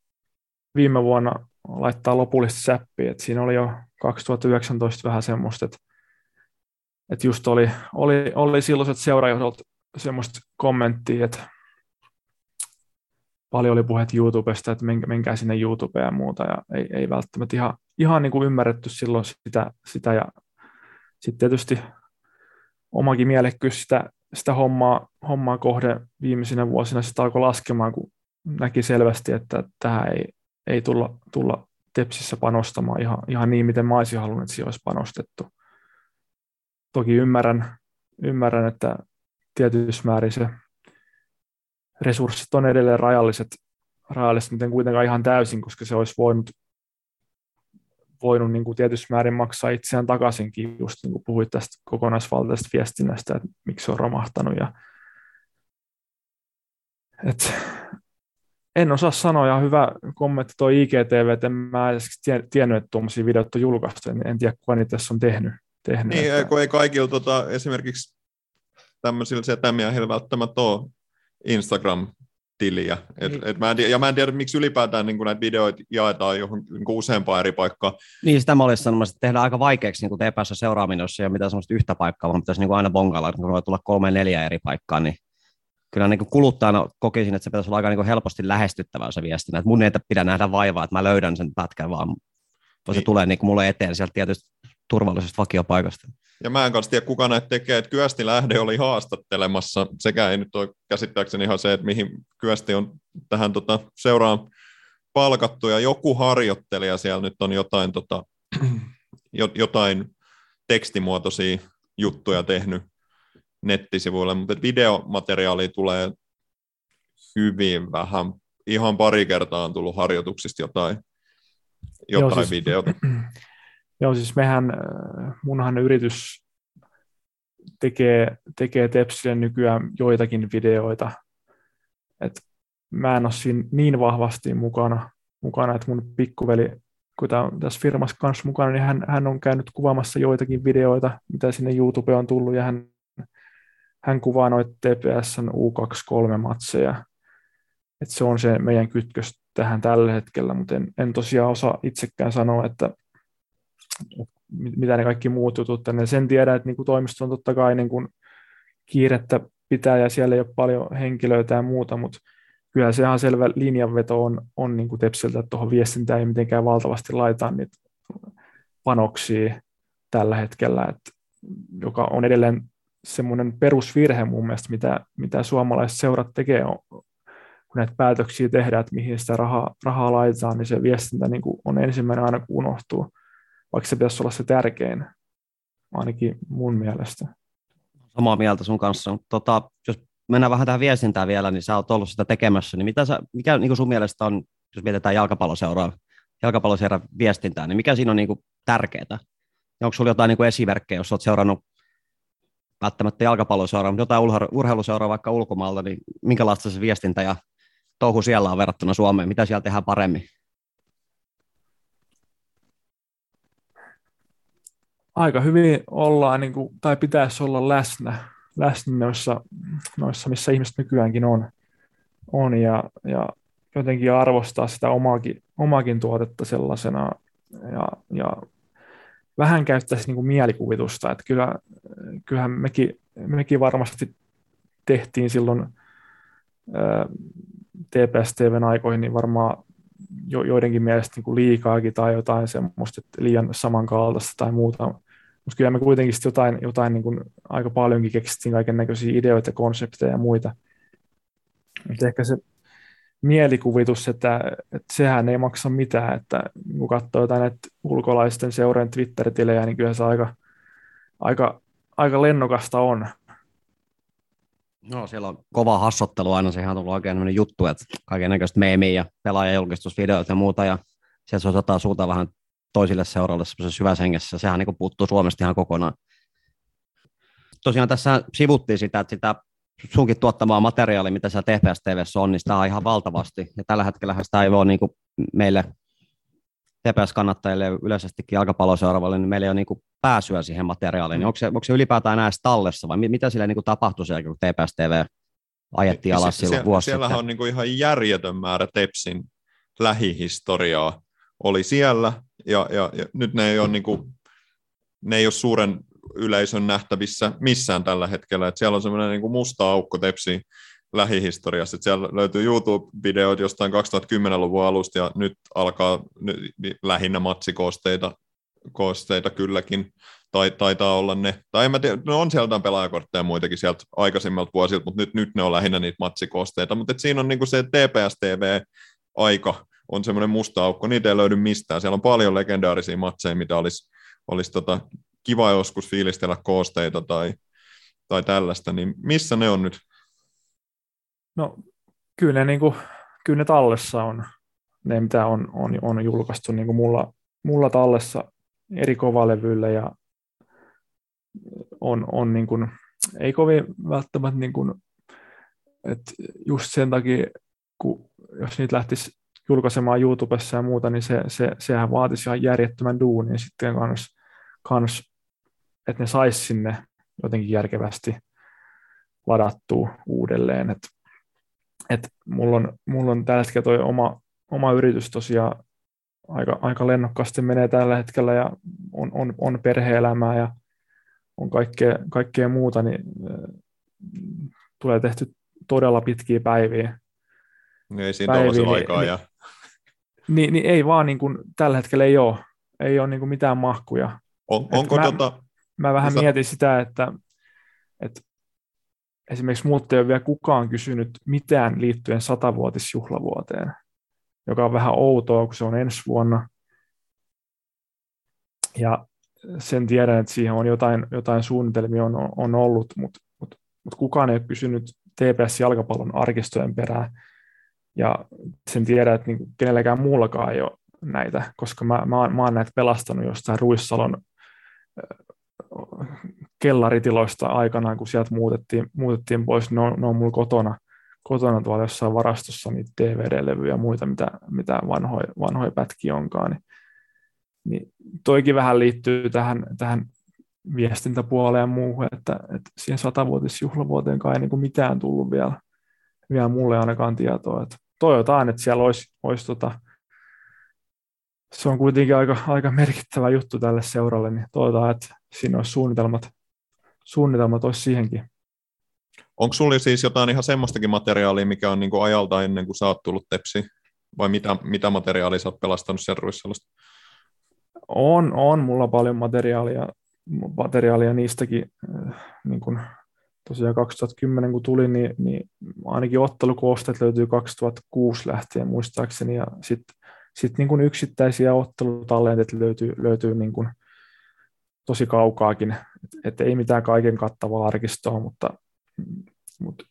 viime vuonna laittaa lopullisesti säppiä, että siinä oli jo 2019 vähän semmoista, että, että just oli, oli, oli silloiset seuraajohdolta semmoista kommenttia, että paljon oli puheet YouTubesta, että menkää sinne YouTubeen ja muuta, ja ei, ei välttämättä ihan, ihan niin kuin ymmärretty silloin sitä, sitä ja sitten tietysti omakin mielekkyys sitä, sitä hommaa, hommaa kohde viimeisinä vuosina sitä alkoi laskemaan, kun näki selvästi, että tähän ei, ei tulla, tulla Tepsissä panostamaan ihan, ihan niin, miten mä olisin halunnut, että siihen olisi panostettu. Toki ymmärrän, ymmärrän että tietyssä määrin se resurssit on edelleen rajalliset, rajalliset mutta kuitenkaan ihan täysin, koska se olisi voinut, voinut niin kuin tietyssä määrin maksaa itseään takaisinkin, just niin kuin puhuit tästä kokonaisvaltaisesta viestinnästä, että miksi se on romahtanut. Ja, et, en osaa sanoa, ja hyvä kommentti tuo IGTV, että en mä edes tiennyt, että tuommoisia videoita on julkaistu, en, en tiedä, kuka niitä tässä on tehnyt. tehnyt niin, että... kun ei kaikilla tota, esimerkiksi tämmöisillä setämiehillä välttämättä ole Instagram-tiliä. Et, niin. et mä en tiedä, ja mä en tiedä, miksi ylipäätään niin näitä videoita jaetaan johon niin useampaan eri paikkaan. Niin, sitä mä olisin sanomassa, että tehdään aika vaikeaksi niin TPS seuraaminen, jos ei ole mitään sellaista yhtä paikkaa, vaan pitäisi niin kuin aina bongalla, kun voi tulla kolme neljä eri paikkaa, niin kyllä niin kuin kuluttajana kokisin, että se pitäisi olla aika niin kuin helposti lähestyttävää se viestinä. Että mun ei pidä nähdä vaivaa, että mä löydän sen pätkän, vaan se niin. tulee niin kuin mulle eteen sieltä tietysti turvallisesta vakiopaikasta. Ja mä en kanssa tiedä, kuka näitä tekee, että Kyösti Lähde oli haastattelemassa. Sekä ei nyt ole käsittääkseni ihan se, että mihin Kyösti on tähän tota, seuraan palkattu, ja joku harjoittelija siellä nyt on jotain, tota, *clears throat* jotain tekstimuotoisia juttuja tehnyt nettisivuille, mutta videomateriaalia tulee hyvin vähän. Ihan pari kertaa on tullut harjoituksista jotain, jotain Joo, siis, videota. *clears throat* Joo, siis mehän, äh, munhan yritys tekee, tekee Tepsille nykyään joitakin videoita. Et mä en ole siinä niin vahvasti mukana, mukana että mun pikkuveli, kun tämä on tässä firmassa kanssa mukana, niin hän, hän on käynyt kuvaamassa joitakin videoita, mitä sinne YouTube on tullut, ja hän, hän kuvaa noita TPSn U23-matseja. Et se on se meidän kytkös tähän tällä hetkellä, mutta en, en tosiaan osaa itsekään sanoa, että mitä ne kaikki muut jutut tänne. Sen tiedän, että niin kuin toimisto on totta kai niin kuin kiirettä pitää ja siellä ei ole paljon henkilöitä ja muuta, mutta kyllä se ihan selvä linjanveto on, on niin kuin Tepsiltä, että tuohon viestintään ei mitenkään valtavasti laita niitä panoksia tällä hetkellä, että, joka on edelleen semmoinen perusvirhe mun mielestä, mitä, mitä suomalaiset seurat tekee, on, kun näitä päätöksiä tehdään, että mihin sitä rahaa, rahaa laitetaan, niin se viestintä niin kuin on ensimmäinen aina, kun unohtuu vaikka se pitäisi olla se tärkein, ainakin mun mielestä. Samaa mieltä sun kanssa. Tota, jos mennään vähän tähän viestintään vielä, niin sä oot ollut sitä tekemässä, niin mitä sä, mikä niin sun mielestä on, jos mietitään jalkapalloseuraa, jalkapalloseuran viestintää, niin mikä siinä on niin kuin tärkeää? Onko sulla jotain niin kuin esimerkkejä, jos olet seurannut välttämättä jalkapalloseuraa, mutta jotain urheiluseuraa vaikka ulkomailta, niin minkälaista se viestintä ja touhu siellä on verrattuna Suomeen? Mitä siellä tehdään paremmin? Aika hyvin ollaan, niin kuin, tai pitäisi olla läsnä, läsnä noissa, noissa, missä ihmiset nykyäänkin on, on ja, ja jotenkin arvostaa sitä omaakin, omaakin tuotetta sellaisena ja, ja vähän käyttäisi niin kuin mielikuvitusta, että kyllä, kyllähän mekin, mekin varmasti tehtiin silloin TPS-TVn aikoihin, niin varmaan jo, joidenkin mielestä niin kuin liikaakin tai jotain semmoista, että liian samankaltaista tai muuta, mutta kyllä me kuitenkin jotain, jotain niin kuin aika paljonkin keksittiin kaiken näköisiä ideoita, konsepteja ja muita. Mutta ehkä se mielikuvitus, että, että sehän ei maksa mitään, että kun katsoo jotain näitä ulkolaisten seurojen Twitter-tilejä, niin kyllä se aika, aika, aika lennokasta on. No siellä on kova hassottelu aina, sehän on tullut oikein juttu, että kaiken näköistä meemiä ja pelaajajulkistusvideoita ja muuta, ja se osataan suuta vähän toisille seuralle semmoisessa syvässä hengessä. Sehän niin puuttuu Suomesta ihan kokonaan. Tosiaan tässä sivuttiin sitä, että sitä sunkin tuottamaa materiaalia, mitä siellä TPS TVssä on, niin sitä on ihan valtavasti. Ja tällä hetkellä sitä ei voi niin kuin meille TPS-kannattajille yleisestikin jalkapalloseuraavalle, niin meillä ei ole niin kuin pääsyä siihen materiaaliin. Niin onko, se, onko se ylipäätään enää tallessa vai mitä sille niin kuin tapahtui siellä, kun TPS TV ajettiin alas silloin sie- vuosi Siellähän sitten. on niin kuin ihan järjetön määrä Tepsin lähihistoriaa oli siellä, ja, ja, ja nyt ne ei ole, niin kuin, ne ei ole suuren yleisön nähtävissä missään tällä hetkellä. Et siellä on semmoinen niin musta aukko Tepsin lähihistoriassa. Et siellä löytyy YouTube-videot jostain 2010-luvun alusta, ja nyt alkaa nyt, lähinnä matsikoosteita koosteita kylläkin, tai taitaa olla ne, tai en mä tiedä, no on sieltä pelaajakortteja muitakin sieltä aikaisemmalta vuosilta, mutta nyt, nyt ne on lähinnä niitä matsikoosteita, mutta siinä on niinku se TPS-TV-aika, on semmoinen musta aukko, niitä ei löydy mistään, siellä on paljon legendaarisia matseja, mitä olisi, olisi tota, kiva joskus fiilistellä koosteita tai, tai tällaista, niin missä ne on nyt? No kyllä ne, niin kuin, kyllä ne tallessa on, ne mitä on, on, on julkaistu niin kuin mulla, mulla tallessa eri kovalevyillä ja on, on niin kuin, ei kovin välttämättä niin kuin, että just sen takia, kun jos niitä lähtisi julkaisemaan YouTubessa ja muuta, niin se, se, sehän vaatisi ihan järjettömän duunin sitten kans, kans että ne sais sinne jotenkin järkevästi ladattua uudelleen. Et, et mulla, on, mulla on tällä hetkellä toi oma, oma yritys tosiaan aika, aika lennokkaasti menee tällä hetkellä ja on, on, on perhe-elämää ja on kaikkea, kaikkea muuta, niin äh, tulee tehty todella pitkiä päiviä. Ei siinä Päiviä, niin- aikaa. Ja, Niin, niin ei vaan niin kuin, tällä hetkellä ei ole, ei ole niin kuin mitään mahkuja. on, onko mä- tota, Mä vähän Sä- mietin sitä, että, että esimerkiksi multa ei ole vielä kukaan kysynyt mitään liittyen satavuotisjuhlavuoteen, joka on vähän outoa, kun se on ensi vuonna. Ja sen tiedän, että siihen on jotain, jotain suunnitelmia on, on ollut, mutta, mutta, mutta kukaan ei ole kysynyt TPS-jalkapallon arkistojen perään. Ja sen tiedän, että niin kenelläkään muullakaan ei ole näitä, koska mä, mä, oon, mä oon näitä pelastanut jostain Ruissalon kellaritiloista aikanaan, kun sieltä muutettiin, muutettiin pois, ne on, ne on mulla kotona, kotona tuolla jossain varastossa niitä DVD-levyjä ja muita, mitä, mitä vanhoja, vanhoja pätkiä onkaan. Niin, niin toikin vähän liittyy tähän, tähän viestintäpuoleen ja muuhun, että, että siihen satavuotisjuhlavuoteen kai ei niin mitään tullut vielä, vielä mulle ainakaan tietoa. Että toivotaan, että siellä olisi, olisi tota, se on kuitenkin aika, aika merkittävä juttu tälle seuralle, niin toivotaan, että siinä olisi suunnitelmat, suunnitelmat olisi siihenkin. onko sulla siis jotain ihan semmoistakin materiaalia, mikä on niinku ajalta ennen kuin sä oot tullut tepsi? Vai mitä, mitä materiaalia sä oot pelastanut sen Ruissalosta? On, on mulla paljon materiaalia, materiaalia niistäkin, äh, niin kuin tosiaan 2010 kun tuli, niin, niin ainakin ottelukoosteet löytyy 2006 lähtien muistaakseni, ja sitten sit niin yksittäisiä ottelutallenteita löytyy, löytyy niin kuin tosi kaukaakin, että et ei mitään kaiken kattavaa arkistoa, mutta, mutta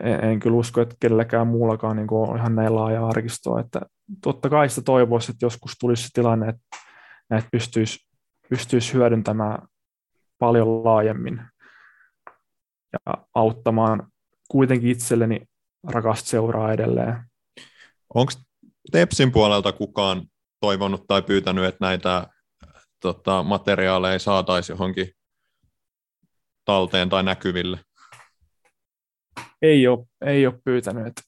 en, en kyllä usko, että kenelläkään muullakaan niin on ihan näin laaja arkistoa, että totta kai sitä toivoisi, että joskus tulisi se tilanne, että näitä pystyisi, pystyisi hyödyntämään paljon laajemmin ja auttamaan kuitenkin itselleni rakasta seuraa edelleen. Onko Tepsin puolelta kukaan toivonut tai pyytänyt, että näitä tota, materiaaleja saataisiin johonkin talteen tai näkyville? Ei ole, ei ole pyytänyt, että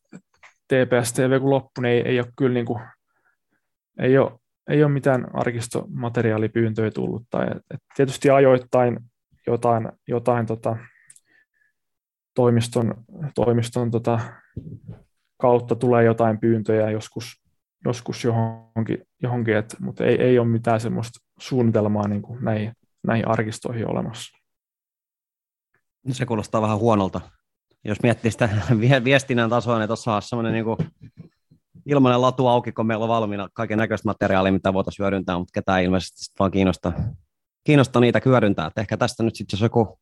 TPS TV kun loppu, niin ei, ei ole kyllä niin kuin, ei ole, ei ole mitään arkistomateriaalipyyntöjä tullut. Tai, et, et tietysti ajoittain jotain, jotain tota, toimiston, toimiston tota, kautta tulee jotain pyyntöjä joskus, joskus johonkin, johonkin et, mutta ei, ei ole mitään semmoista suunnitelmaa niin kuin näihin, näihin arkistoihin olemassa. Se kuulostaa vähän huonolta. Jos miettii sitä *laughs* vie- viestinnän tasoa, niin tuossa on semmoinen niin ilmainen latu auki, kun meillä on valmiina kaiken näköistä materiaalia, mitä voitaisiin hyödyntää, mutta ketään ilmeisesti sit vaan kiinnostaa, kiinnostaa niitä hyödyntää. Et ehkä tästä nyt sitten, jos joku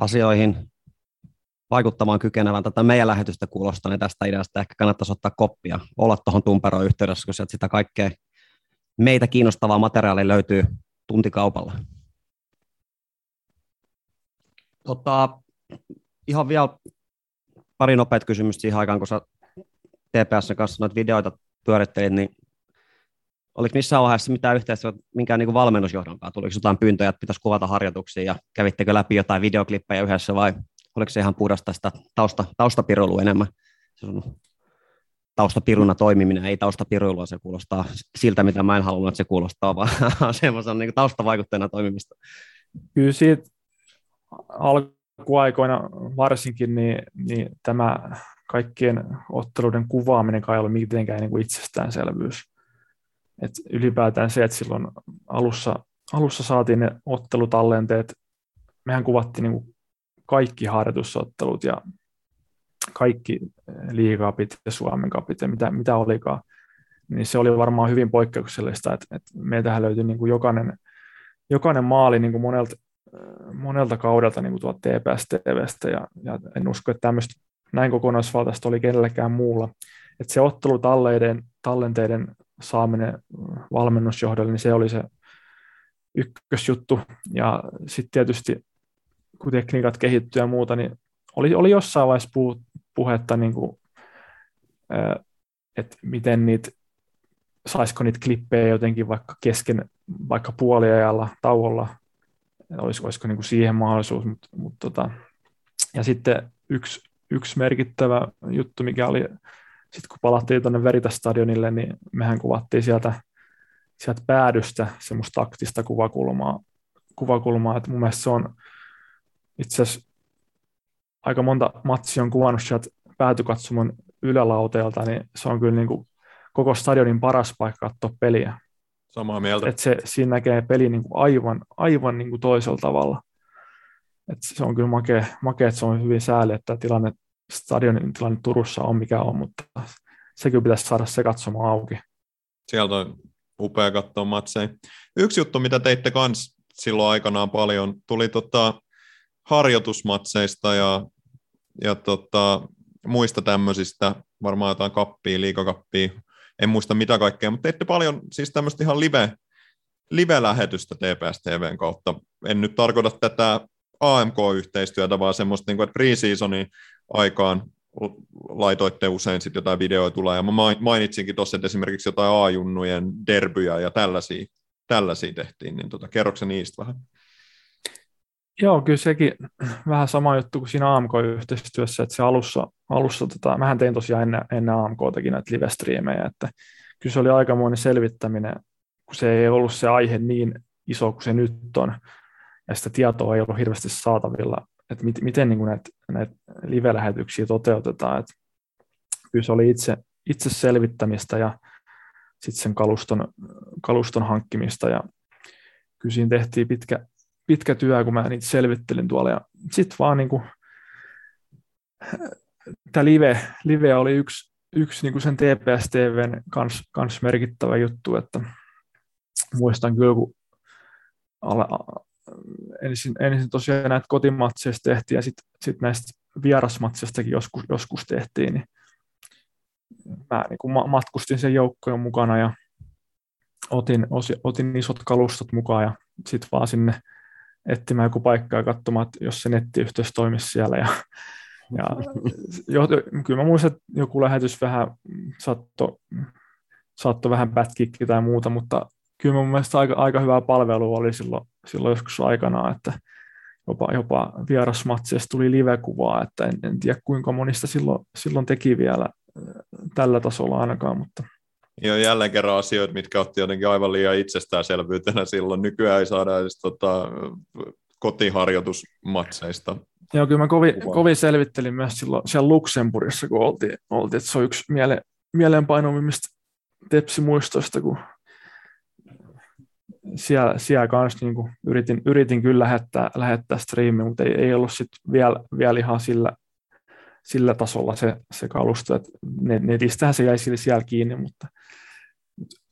asioihin vaikuttamaan kykenevän tätä meidän lähetystä kuulostaa, niin tästä ideasta ehkä kannattaisi ottaa koppia, olla tuohon Tumperoon yhteydessä, kun sitä kaikkea meitä kiinnostavaa materiaalia löytyy tuntikaupalla. Tota, ihan vielä pari nopeat kysymystä siihen aikaan, kun sä TPSn kanssa noita videoita pyörittelit, niin oliko missään vaiheessa mitään yhteistyötä minkään niin valmennusjohdon kanssa? Tuliko jotain pyyntöjä, että pitäisi kuvata harjoituksia ja kävittekö läpi jotain videoklippejä yhdessä vai oliko se ihan puhdasta sitä tausta, taustapiruilua enemmän. Se on taustapiruna toimiminen, ei taustapiruilua, se kuulostaa siltä, mitä mä en halunnut, että se kuulostaa, vaan *laughs* semmoisen niin taustavaikutteena toimimista. Kyllä siitä alkuaikoina varsinkin, niin, niin tämä kaikkien otteluiden kuvaaminen kai ei ollut mitenkään niin kuin itsestäänselvyys. Et ylipäätään se, että silloin alussa, alussa saatiin ne ottelutallenteet, mehän kuvattiin niin kuin kaikki harjoitusottelut ja kaikki liigapit ja Suomen kapit ja mitä, mitä olikaan, niin se oli varmaan hyvin poikkeuksellista, että, että meiltähän löytyi niin kuin jokainen, jokainen maali niin kuin monelta, monelta kaudelta niin kuin tuolta TPS TVstä ja, ja en usko, että tämmöistä näin kokonaisvaltaista oli kenelläkään muulla. Että se ottelutalleiden, tallenteiden saaminen valmennusjohdolle, niin se oli se ykkösjuttu. Ja sitten tietysti, kun tekniikat kehittyy ja muuta, niin oli, oli jossain vaiheessa puhu, puhetta, niin kuin, että miten niitä, saisiko niitä klippejä jotenkin vaikka kesken, vaikka puoliajalla, tauolla, olisiko, olisiko niin kuin siihen mahdollisuus, mutta, mutta tota, ja sitten yksi, yksi merkittävä juttu, mikä oli, sitten kun palattiin tuonne Veritas-stadionille, niin mehän kuvattiin sieltä, sieltä päädystä semmoista taktista kuvakulmaa, kuvakulmaa, että mun mielestä se on itse asiassa aika monta matsia on kuvannut sieltä päätykatsomon ylälauteelta, niin se on kyllä niin kuin koko stadionin paras paikka katsoa peliä. Samaa mieltä. Et se, siinä näkee peli niin kuin aivan, aivan niin kuin toisella tavalla. Et se on kyllä makea, makea, että se on hyvin sääli, että tilanne, stadionin tilanne Turussa on mikä on, mutta se kyllä pitäisi saada se katsomaan auki. Sieltä on upea katsoa matseja. Yksi juttu, mitä teitte kans silloin aikanaan paljon, tuli tota, harjoitusmatseista ja, ja tota, muista tämmöisistä, varmaan jotain kappia, liikakappia, en muista mitä kaikkea, mutta teitte paljon siis tämmöistä ihan live, live-lähetystä TPS TVn kautta. En nyt tarkoita tätä AMK-yhteistyötä, vaan semmoista, niin kuin, että pre-seasonin aikaan laitoitte usein sitten jotain videoita tulee, ja mä mainitsinkin tuossa, että esimerkiksi jotain A-junnujen derbyjä ja tällaisia, tällaisia tehtiin, niin tota, kerroksä niistä vähän? Joo, kyllä sekin *clears throat* vähän sama juttu kuin siinä AMK-yhteistyössä, että se alussa, alussa tota, mähän tein tosiaan ennen, ennen AMK-takin näitä live että kyllä se oli aikamoinen selvittäminen, kun se ei ollut se aihe niin iso kuin se nyt on, ja sitä tietoa ei ollut hirveästi saatavilla, että mit, miten niin näitä, näitä live-lähetyksiä toteutetaan, että kyllä se oli itse, itse selvittämistä ja sitten sen kaluston, kaluston hankkimista, ja kyllä siinä tehtiin pitkä, pitkä työ, kun mä niitä selvittelin tuolla. Ja sitten vaan niin kuin, tämä live, live oli yksi, yksi niin kuin sen TPS-TVn kans, kans merkittävä juttu, että muistan kyllä, kun ala, ensin, ensin tosiaan näitä kotimatseista tehtiin ja sitten sit näistä vierasmatseistakin joskus, joskus tehtiin, niin mä niin kuin matkustin sen joukkojen mukana ja otin, otin isot kalustot mukaan ja sitten vaan sinne etsimään joku paikka ja katsomaan, että jos se nettiyhteys toimisi siellä. Ja, ja *laughs* jo, kyllä mä muistan, että joku lähetys vähän saattoi saatto vähän pätkikki tai muuta, mutta kyllä mun mielestä aika, aika hyvää palvelua oli silloin, silloin joskus aikanaan, että jopa, jopa vierasmatseista tuli live-kuvaa, että en, en tiedä kuinka monista silloin, silloin teki vielä tällä tasolla ainakaan, mutta Joo, jälleen kerran asioita, mitkä otti jotenkin aivan liian itsestäänselvyytenä silloin. Nykyään ei saada edes tota, kotiharjoitusmatseista. Joo, kyllä mä kovin, kovin selvittelin myös silloin siellä Luxemburgissa, kun oltiin, oltiin että se on yksi miele, mieleenpainovimmista tepsimuistoista, kun siellä, siellä kanssa niin kuin yritin, yritin kyllä lähettää, lähettää striimi, mutta ei, ei ollut sit vielä, vielä ihan sillä, sillä tasolla se, se kalusto, että netistähän se jäi sille siellä kiinni, mutta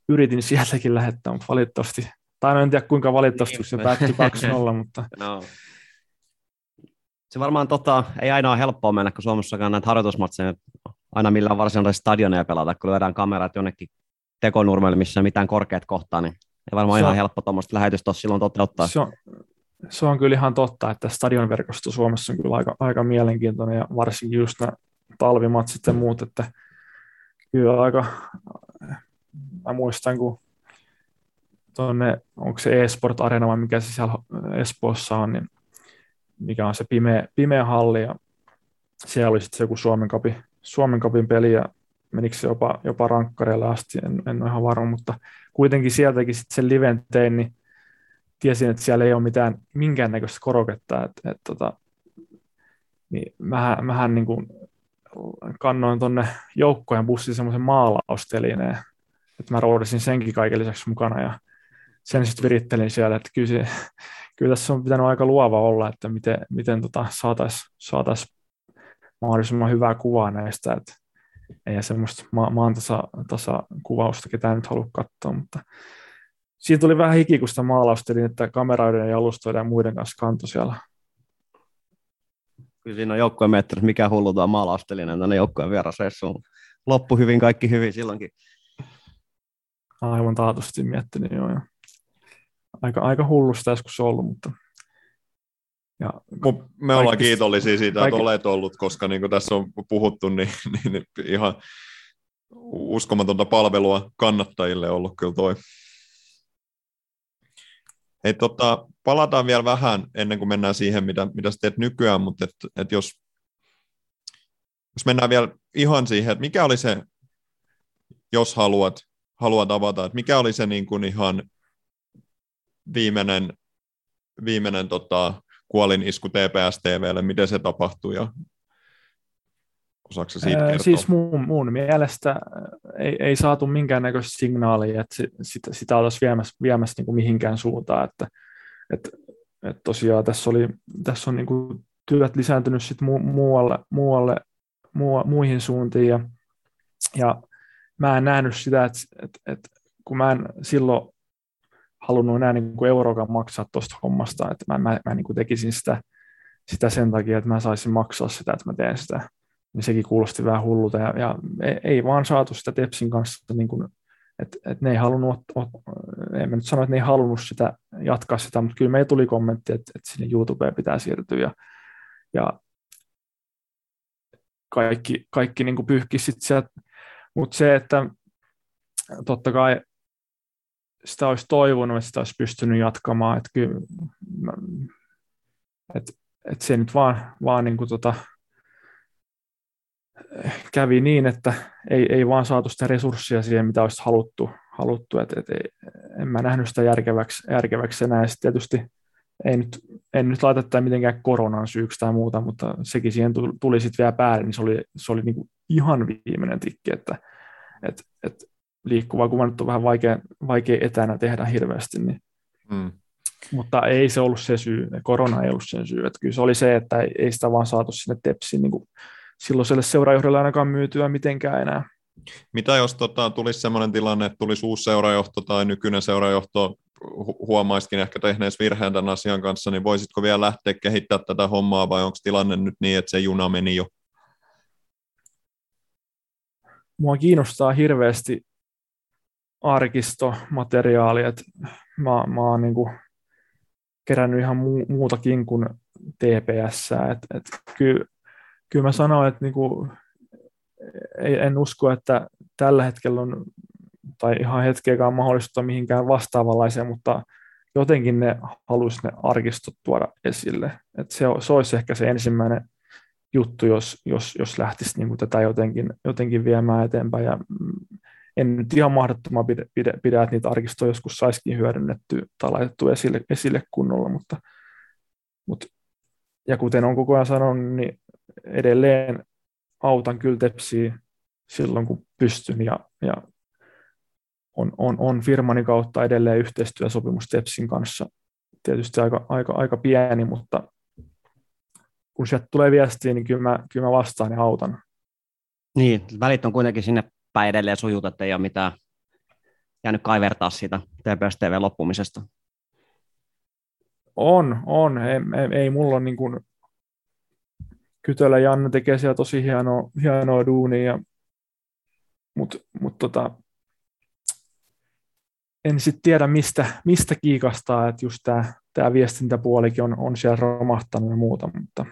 yritin sieltäkin lähettää, mutta valitettavasti, tai en tiedä kuinka valitettavasti se päättyi 2-0, mutta... *laughs* No. Se varmaan tota, ei aina ole helppoa mennä, kun Suomessakaan näitä harjoitusmatseja aina millään varsinaisella stadioneja pelata, kun lyödään kamerat jonnekin tekonurmelle, missä mitään korkeat kohtaa, niin ei varmaan se ihan on, helppo tuommoista lähetystä silloin toteuttaa. Se on, se on kyllä ihan totta, että stadionverkosto Suomessa on kyllä aika, aika mielenkiintoinen ja varsinkin just nämä talvimatsit ja muut, että kyllä aika, mä muistan, kun tuonne, onko se e-sport arena vai mikä se siellä Espoossa on, niin mikä on se pimeä, pimeä halli, ja siellä oli sitten se joku Suomen, kapi, Suomen kapin peli, ja menikö se jopa, jopa rankkareille asti, en, en ole ihan varma, mutta kuitenkin sieltäkin sitten sen liven tein, niin tiesin, että siellä ei ole mitään minkäännäköistä koroketta, että, että tota, niin mähän, mähän niin kuin kannoin tuonne joukkojen bussiin semmoisen maalaustelineen, että mä roudasin senkin kaiken lisäksi mukana ja sen sitten virittelin siellä, että kyllä, se, kyllä tässä on pitänyt aika luova olla, että miten, miten tota saataisiin saatais mahdollisimman hyvää kuvaa näistä, että ei semmoista ma- tasa kuvausta ketään nyt halua katsoa, mutta siitä tuli vähän hiki, kun sitä maalaustelin, että kameroiden ja alustoiden ja muiden kanssa kanto siellä. Kyllä siinä on joukkojen miettinyt, mikä hullu tuo maalaustelinen tänne joukkojen vierasreissuun. Loppu hyvin, kaikki hyvin silloinkin. Aivan taatusti miettinyt, joo. Ja aika, aika hullusta joskus ollut, mutta ja me ollaan kiitollisia siitä, että olet ollut, koska niin kuin tässä on puhuttu, niin, niin, niin ihan uskomatonta palvelua kannattajille ollut kyllä toi. Hei, tota, palataan vielä vähän ennen kuin mennään siihen, mitä, mitä sä teet nykyään, mutta et, et jos, jos mennään vielä ihan siihen, että mikä oli se, jos haluat, haluat avata, että mikä oli se niin kuin ihan viimeinen, viimeinen tota, kuolin isku TPS TVlle, miten se tapahtui ja Osaatko siitä kertoa? Siis mun, mun mielestä ei, ei saatu minkäännäköistä signaalia, että sit, sitä, sitä oltaisiin viemässä, viemässä niin kuin mihinkään suuntaan. Että, että, että tosiaan tässä, oli, tässä on niin kuin työt lisääntynyt sit mu, muualle, muualle muu, muihin suuntiin ja, ja mä en nähnyt sitä, että, että, että kun mä en silloin halunnut enää niin kuin euroakaan maksaa tuosta hommasta, että mä, mä, mä niin kuin tekisin sitä, sitä sen takia, että mä saisin maksaa sitä, että mä teen sitä niin sekin kuulosti vähän hullulta. Ja, ja ei vaan saatu sitä Tepsin kanssa, niin kuin, että, että ne ei halunnut, en mä nyt sano, että ne ei halunnut sitä jatkaa sitä, mutta kyllä meillä tuli kommentti, että, että sinne YouTubeen pitää siirtyä. Ja, ja kaikki, kaikki niin pyyhki sitten sieltä, mutta se, että totta kai sitä olisi toivonut, että sitä olisi pystynyt jatkamaan, että kyllä, että, että se nyt vaan, vaan niin kuin tota, kävi niin, että ei, ei vaan saatu sitä resurssia siihen, mitä olisi haluttu. haluttu. Et, et, en mä nähnyt sitä järkeväksi, järkeväksi enää. Sitten tietysti ei nyt, en nyt laita tätä mitenkään koronan syyksi tai muuta, mutta sekin siihen tuli sitten vielä päälle, niin se oli, se oli niinku ihan viimeinen tikki, että et, et liikkuvaa kuva nyt on vähän vaikea, vaikea etänä tehdä hirveästi, niin mm. Mutta ei se ollut se syy, korona ei ollut sen syy. Että kyllä se oli se, että ei, sitä vaan saatu sinne tepsiin niin silloiselle seurajohdolle ainakaan myytyä mitenkään enää. Mitä jos tota, tulisi sellainen tilanne, että tulisi uusi seurajohto tai nykyinen seurajohto hu- huomaisikin ehkä tehneessä virheen tämän asian kanssa, niin voisitko vielä lähteä kehittämään tätä hommaa vai onko tilanne nyt niin, että se juna meni jo? Mua kiinnostaa hirveästi arkistomateriaali, että mä, mä oon niin kuin kerännyt ihan muutakin kuin TPS, että et kyllä kyllä mä sanoin, että niin kuin, en usko, että tällä hetkellä on, tai ihan hetkeäkään mahdollista mihinkään vastaavanlaiseen, mutta jotenkin ne haluaisi ne arkistot tuoda esille. Et se, se olisi ehkä se ensimmäinen juttu, jos, jos, jos lähtisi niin kuin tätä jotenkin, jotenkin viemään eteenpäin. Ja mm, en nyt ihan mahdottoman pidä, pidä, pidä että niitä arkistoja joskus saisikin hyödynnetty tai laitettu esille, esille kunnolla, mutta, mutta ja kuten on koko ajan sanonut, niin edelleen autan kyllä tepsiä silloin, kun pystyn ja, ja on, on, on firmani kautta edelleen yhteistyösopimus Tepsin kanssa. Tietysti aika, aika, aika pieni, mutta kun sieltä tulee viestiä, niin kyllä mä, kyllä mä vastaan ja autan. Niin, välit on kuitenkin sinne päin edelleen sujut, että ei ole mitään jäänyt kaivertaa siitä TPS TV loppumisesta. On, on. Ei, ei, ei mulla ole niin kuin Kytölä Janne tekee siellä tosi hienoa, hienoa duunia, mutta mut tota, en sitten tiedä, mistä, mistä kiikastaa, että just tämä viestintäpuolikin on, on siellä romahtanut ja muuta, mutta,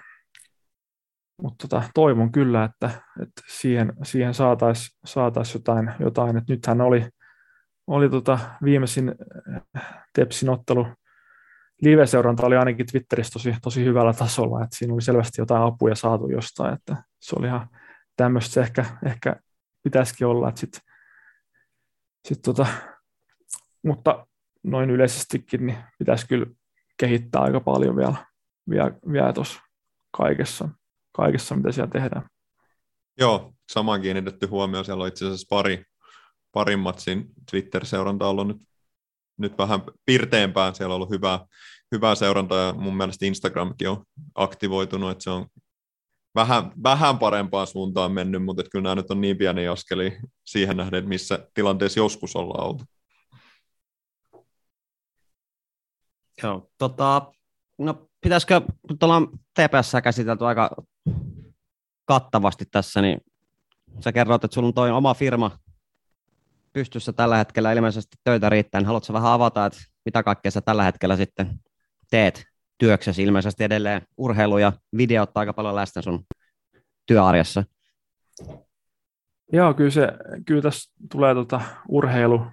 mutta tota, toivon kyllä, että, että siihen, siihen saataisiin saatais jotain, jotain. Et nythän oli, oli tota viimeisin Tepsin ottelu live-seuranta oli ainakin Twitterissä tosi, tosi hyvällä tasolla, että siinä oli selvästi jotain apuja saatu jostain, että se oli ihan tämmöistä se ehkä, ehkä pitäisikin olla, että sit, sit tota, mutta noin yleisestikin niin pitäisi kyllä kehittää aika paljon vielä, vielä, vielä tuossa kaikessa, kaikessa, mitä siellä tehdään. Joo, samaan kiinnitetty huomioon. Siellä on itse asiassa pari, parin matsin Twitter-seuranta ollut nyt, nyt vähän pirteempään. Siellä on ollut hyvää, hyvää seurantaa ja mun mielestä Instagramkin on aktivoitunut, että se on vähän, vähän parempaan suuntaan mennyt, mutta kyllä nämä nyt on niin pieni askeli siihen nähden, missä tilanteessa joskus ollaan oltu. Joo, tota, no pitäisikö, nyt ollaan TPS käsitelty aika kattavasti tässä, niin sä kerroit, että sulla on toi oma firma pystyssä tällä hetkellä, ilmeisesti töitä riittää, niin haluatko vähän avata, että mitä kaikkea sä tällä hetkellä sitten teet työksesi, ilmeisesti edelleen urheilu ja video ottaa aika paljon läsnä sun työarjessa. Joo, kyllä, se, kyllä tässä tulee tota urheilu,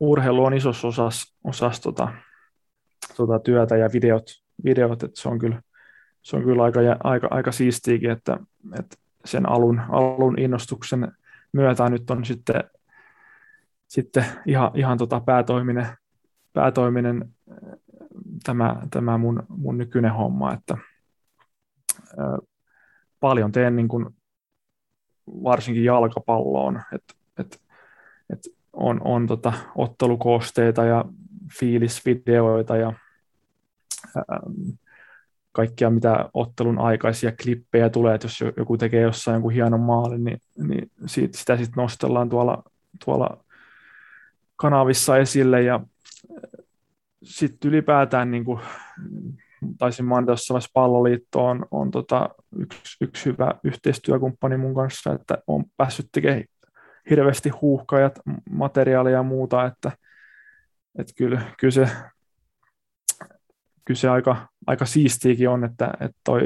urheilu on isossa osassa, osassa tota, tota työtä ja videot, videot että se on kyllä, se on kyllä aika, aika, aika siistiäkin, että, että sen alun, alun innostuksen myötä nyt on sitten, sitten ihan, ihan tota päätoiminen, päätoiminen tämä, tämä mun, mun nykyinen homma, että ää, paljon teen niin kuin varsinkin jalkapalloon, että et, et on, on tota ottelukoosteita ja fiilisvideoita ja ää, kaikkia mitä ottelun aikaisia klippejä tulee, että jos joku tekee jossain jonkun hienon maalin, niin, niin siitä, sitä sitten nostellaan tuolla, tuolla kanavissa esille ja sitten ylipäätään niin kuin, taisin mainita jossain palloliitto on, on tota, yksi, yksi hyvä yhteistyökumppani mun kanssa, että on päässyt tekemään hirveästi huuhkajat, materiaalia ja muuta, että, että kyllä, kyllä, se, kyllä se aika, aika siistiäkin on, että, että toi,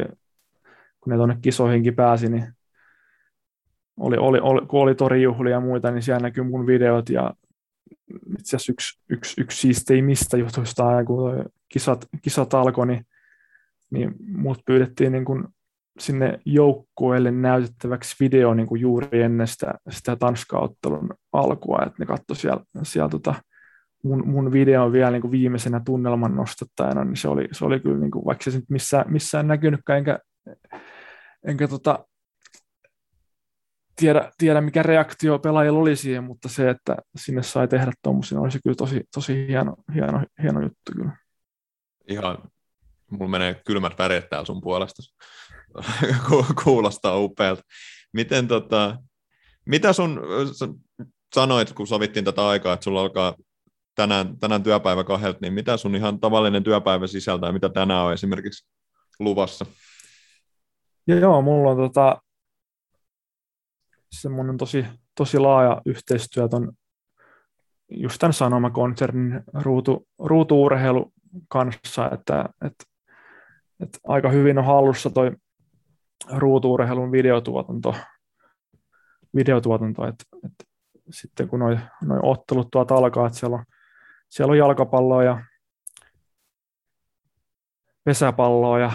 kun ne tuonne kisoihinkin pääsi, niin oli, oli, oli, kun oli torijuhlia ja muita, niin siellä näkyy mun videot ja itse asiassa yksi, yksi, yksi siisteimmistä jutuista, kun kisat, kisat alkoi, niin, niin mut pyydettiin niin kuin sinne joukkueelle näytettäväksi video niin kuin juuri ennen sitä, sitä Tanska-ottelun alkua, että ne katsoivat siellä, siellä tota, mun, mun video vielä niin kuin viimeisenä tunnelman nostattajana, niin se oli, se oli kyllä, niin kuin, vaikka se nyt missään, missään näkynytkään, enkä, enkä tota, tiedä, tiedä, mikä reaktio pelaajilla oli siihen, mutta se, että sinne sai tehdä tuommoisia, olisi kyllä tosi, tosi hieno, hieno, hieno juttu kyllä. Ihan, mulla menee kylmät väreet täällä sun puolesta. *laughs* Kuulostaa upealta. Miten tota, mitä sun sanoit, kun sovittiin tätä aikaa, että sulla alkaa tänään, tänään työpäivä kahdelta, niin mitä sun ihan tavallinen työpäivä sisältää, mitä tänään on esimerkiksi luvassa? Joo, mulla on tota, semmoinen tosi, tosi laaja yhteistyö ton just tämän Sanoma-konsernin ruutu, ruutuurheilu kanssa, että, että, että aika hyvin on hallussa toi ruutuurheilun videotuotanto, videotuotanto että, että sitten kun noi, noi ottelut tuolta alkaa, että siellä on, siellä on jalkapalloa ja pesäpalloa ja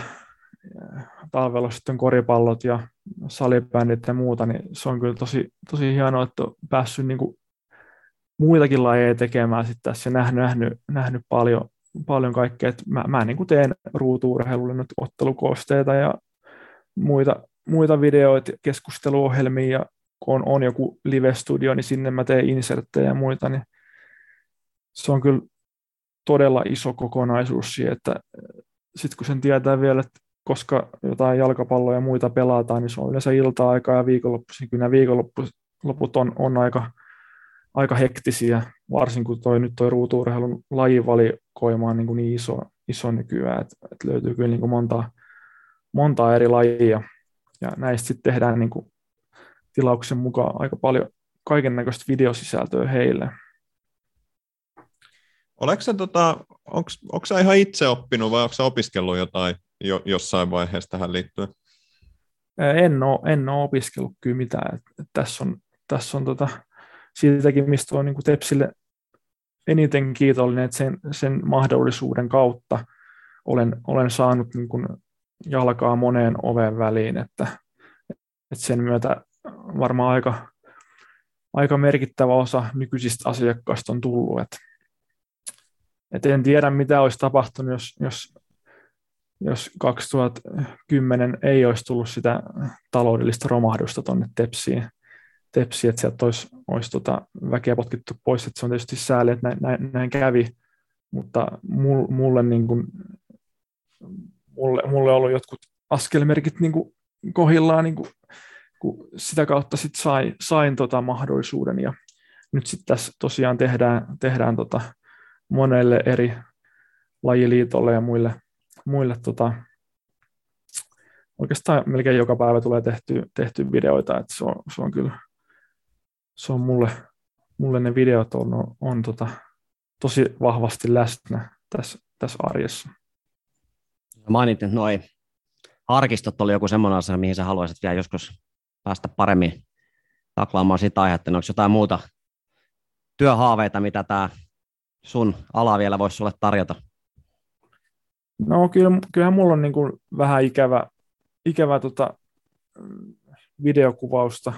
talvella sitten koripallot ja salibändit ja muuta, niin se on kyllä tosi, tosi hienoa, että on päässyt niin kuin muitakin lajeja tekemään sitten tässä ja nähnyt, nähnyt, nähnyt paljon, paljon kaikkea. Että mä, mä niin kuin teen ruutuurheilulle nyt ottelukoosteita ja muita, muita videoita, keskusteluohjelmia ja kun on, on joku live-studio, niin sinne mä teen inserttejä ja muita, niin se on kyllä todella iso kokonaisuus siihen, että sitten kun sen tietää vielä, että koska jotain jalkapalloja ja muita pelataan, niin se on yleensä ilta-aikaa ja viikonloppuisin. Kyllä nämä viikonloput on, on aika, aika hektisiä, varsinkin kun toi, nyt tuo ruutuurheilun lajivalikoima on niin, kuin niin iso, iso nykyään, että, että löytyy kyllä niin kuin monta, monta eri lajia. Ja näistä sitten tehdään niin kuin tilauksen mukaan aika paljon kaiken näköistä videosisältöä heille. Oletko tota, onko sä ihan itse oppinut vai onko opiskellut jotain jo, jossain vaiheessa tähän liittyen? En ole, en ole opiskellut kyllä mitään. Et, et tässä on, tässä on tota, siitäkin, mistä on niin kuin Tepsille, eniten kiitollinen, että sen, sen mahdollisuuden kautta olen, olen saanut niin kuin jalkaa moneen oven väliin, että, että sen myötä varmaan aika, aika merkittävä osa nykyisistä asiakkaista on tullut. Että, että en tiedä, mitä olisi tapahtunut, jos, jos, jos 2010 ei olisi tullut sitä taloudellista romahdusta tuonne Tepsiin, tepsi, että sieltä olisi, olisi tota väkeä potkittu pois, että se on tietysti sääli, että näin, näin, näin kävi, mutta mulle, niin kuin, mulle, mulle on ollut jotkut askelmerkit niin kuin kohillaan, niin kuin, kun sitä kautta sit sai, sain tota mahdollisuuden, ja nyt sitten tässä tosiaan tehdään, tehdään tota monelle eri lajiliitolle ja muille, muille tota, oikeastaan melkein joka päivä tulee tehty, tehty videoita, että se on, se on kyllä se on mulle, mulle ne videot on, on, on tota, tosi vahvasti läsnä tässä, tässä arjessa. Mainitin, että noin arkistot oli joku semmoinen asia, mihin sä haluaisit vielä joskus päästä paremmin taklaamaan sitä aihetta. Onko jotain muuta työhaaveita, mitä tämä sun ala vielä voisi sulle tarjota? No kyllä, kyllähän mulla on niin kuin vähän ikävä, ikävä tota videokuvausta.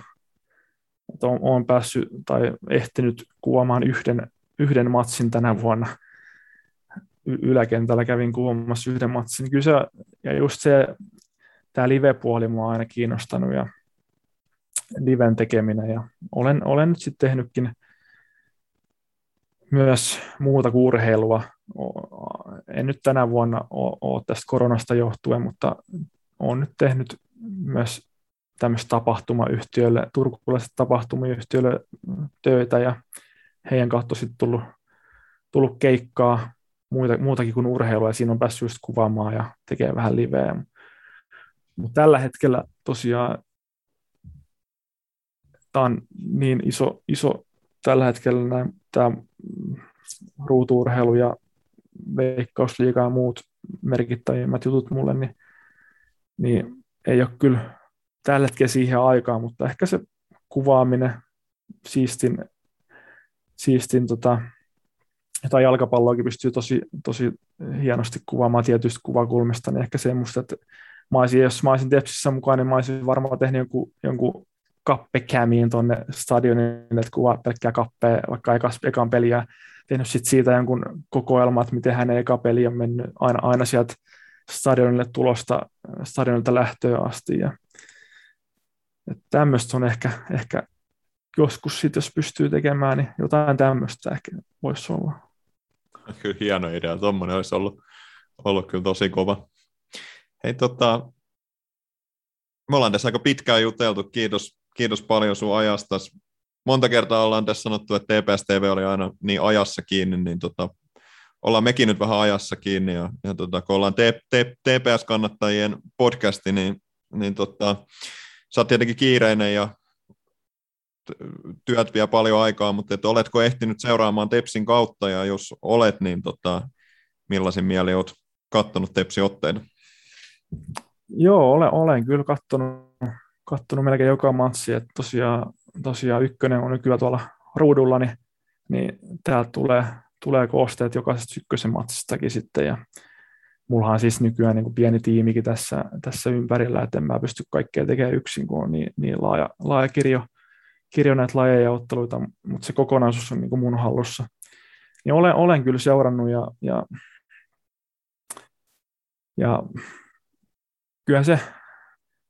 Että on päässyt tai ehtinyt kuvaamaan yhden, yhden matsin tänä vuonna. Yläkentällä kävin kuvaamassa yhden matsin. Kyllä se, ja just se, tämä live-puoli mua on aina kiinnostanut ja liven tekeminen. Ja olen, olen nyt sitten tehnytkin myös muuta kuin urheilua. En nyt tänä vuonna ole tästä koronasta johtuen, mutta olen nyt tehnyt myös tämmöistä tapahtumayhtiölle, turkulaiset tapahtumayhtiölle töitä ja heidän kautta sitten tullut, tullut keikkaa muuta, muutakin kuin urheilua ja siinä on päässyt just kuvaamaan ja tekee vähän liveä. Mutta tällä hetkellä tosiaan tämä on niin iso, iso tällä hetkellä tämä ruutuurheilu ja veikkausliiga ja muut merkittävimmät jutut mulle, niin, niin ei ole kyllä tällä hetkellä siihen aikaan, mutta ehkä se kuvaaminen siistin, siistin tota, tai jalkapalloakin pystyy tosi, tosi hienosti kuvaamaan tietystä kuvakulmista, niin ehkä semmoista, että mä olisin, jos mä olisin Tepsissä mukaan, niin mä olisin varmaan tehnyt jonkun, jonkun kappekämiin tuonne stadionille, että kuvaa pelkkää kappea, vaikka ekas, ekan peliä, tehnyt sit siitä jonkun kokoelma, että miten hänen eka peli on mennyt aina, aina sieltä stadionille tulosta, stadionilta lähtöä asti, ja tämmöistä on ehkä, ehkä joskus sit, jos pystyy tekemään, niin jotain tämmöistä ehkä voisi olla. Kyllä hieno idea, tuommoinen olisi ollut, ollut kyllä tosi kova. Hei tota, me ollaan tässä aika pitkään juteltu, kiitos, kiitos paljon sun ajasta. Monta kertaa ollaan tässä sanottu, että TPS TV oli aina niin ajassa kiinni, niin tota, ollaan mekin nyt vähän ajassa kiinni, ja, ja tota, kun ollaan TPS-kannattajien podcasti, niin, niin tota, sä oot tietenkin kiireinen ja työt vie paljon aikaa, mutta että oletko ehtinyt seuraamaan Tepsin kautta ja jos olet, niin tota, millaisin mieli olet kattonut Tepsin otteita? Joo, olen, olen kyllä kattonut, kattonut melkein joka matsi, että tosiaan, tosiaan ykkönen on nykyään tuolla ruudulla, niin, niin täältä tulee, tulee koosteet jokaisesta ykkösen matsistakin sitten ja mullahan siis nykyään niin kuin pieni tiimikin tässä, tässä ympärillä, että en mä pysty kaikkea tekemään yksin, kun on niin, niin laaja, laaja kirjo, kirjo näitä lajeja ja otteluita, mutta se kokonaisuus on niin kuin mun hallussa. Niin olen, olen kyllä seurannut ja, ja, ja kyllä se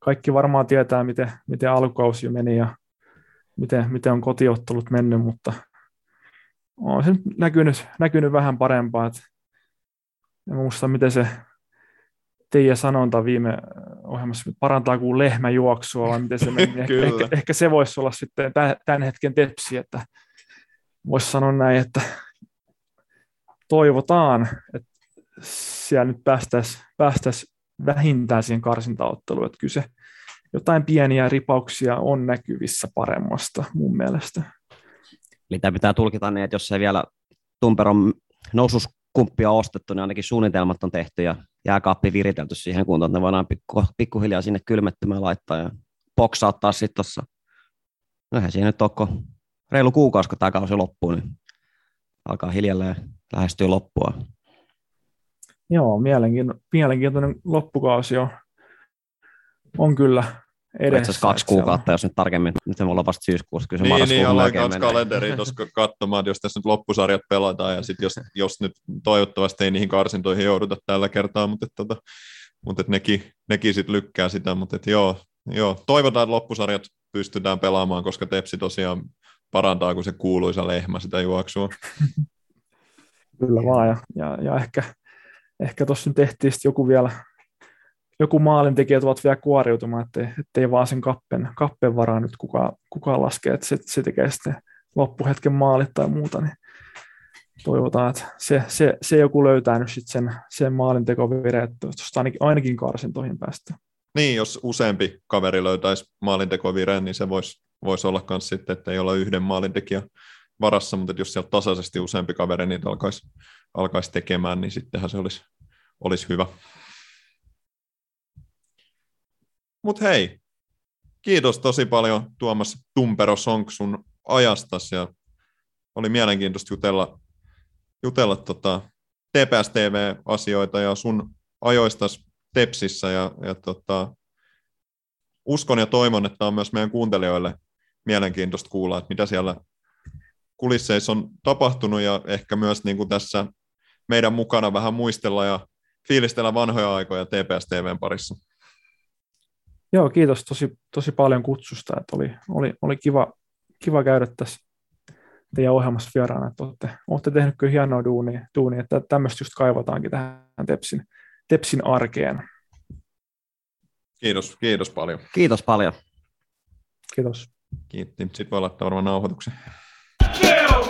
kaikki varmaan tietää, miten, miten alkukausi meni ja miten, miten on kotiottelut mennyt, mutta on se näkynyt, näkynyt vähän parempaa, että en muista, miten se Teija sanonta viime ohjelmassa parantaa kuin lehmäjuoksua, vai miten se meni. *laughs* ehkä, ehkä, ehkä, se voisi olla sitten tämän hetken tepsi, että voisi sanoa näin, että toivotaan, että siellä nyt päästäisiin päästäisi vähintään siihen karsintaotteluun, että kyse jotain pieniä ripauksia on näkyvissä paremmasta mun mielestä. Eli tämä pitää tulkita niin, että jos se vielä Tumperon nousus kumppia ostettu, niin ainakin suunnitelmat on tehty ja jääkaappi viritelty siihen kuntoon, että ne voidaan pikku, pikkuhiljaa sinne kylmettymään laittaa ja boksauttaa sitten tuossa. No eihän siinä nyt ole reilu kuukausi, kun tämä kausi loppuu, niin alkaa hiljalleen lähestyä loppua. Joo, mielenkiintoinen, mielenkiintoinen loppukausi on, on kyllä edessä. Itse asiassa kaksi kuukautta, jos nyt tarkemmin, nyt se on vasta syyskuussa, kyllä se niin, niin, ollaan kaksi menee. kalenteria tuossa katsomaan, että jos tässä nyt loppusarjat pelataan, ja sitten jos, jos nyt toivottavasti ei niihin karsintoihin jouduta tällä kertaa, mutta, tota, mutta et nekin, nekin sitten lykkää sitä, mutta et joo, joo, toivotaan, että loppusarjat pystytään pelaamaan, koska Tepsi tosiaan parantaa kuin se kuuluisa lehmä sitä juoksua. *laughs* Kyllä vaan, ja, ja, ja ehkä, ehkä tuossa nyt tehtiin joku vielä, joku maalintekijät ovat vielä kuoriutumaan, ettei, ettei vaan sen kappen, kappen varaa nyt kukaan, kukaan laske, että se, se tekee sitten loppuhetken maalit tai muuta, niin toivotaan, että se, se, se joku löytää nyt sitten sen, sen maalintekovire, että tuosta ainakin, ainakin karsintoihin päästä. Niin, jos useampi kaveri löytäisi maalintekovireen, niin se voisi vois olla myös sitten, että ei olla yhden maalintekijän varassa, mutta jos sieltä tasaisesti useampi kaveri niitä alkaisi, alkaisi tekemään, niin sittenhän se olisi, olisi hyvä. Mutta hei, kiitos tosi paljon Tuomas Tumpero Sonk sun ja oli mielenkiintoista jutella, jutella tota TPS TV-asioita ja sun ajoistas Tepsissä ja, ja tota, uskon ja toivon, että on myös meidän kuuntelijoille mielenkiintoista kuulla, että mitä siellä kulisseissa on tapahtunut ja ehkä myös niin kuin tässä meidän mukana vähän muistella ja fiilistellä vanhoja aikoja TPS TVn parissa. Joo, kiitos tosi, tosi paljon kutsusta, että oli, oli, oli kiva, kiva käydä tässä teidän ohjelmassa vieraana, että olette, olette tehnyt kyllä hienoa duunia, duunia, että tämmöistä just kaivotaankin tähän Tepsin, Tepsin arkeen. Kiitos, kiitos paljon. Kiitos paljon. Kiitos. Kiitti. Sitten voi laittaa varmaan nauhoituksen. Kill!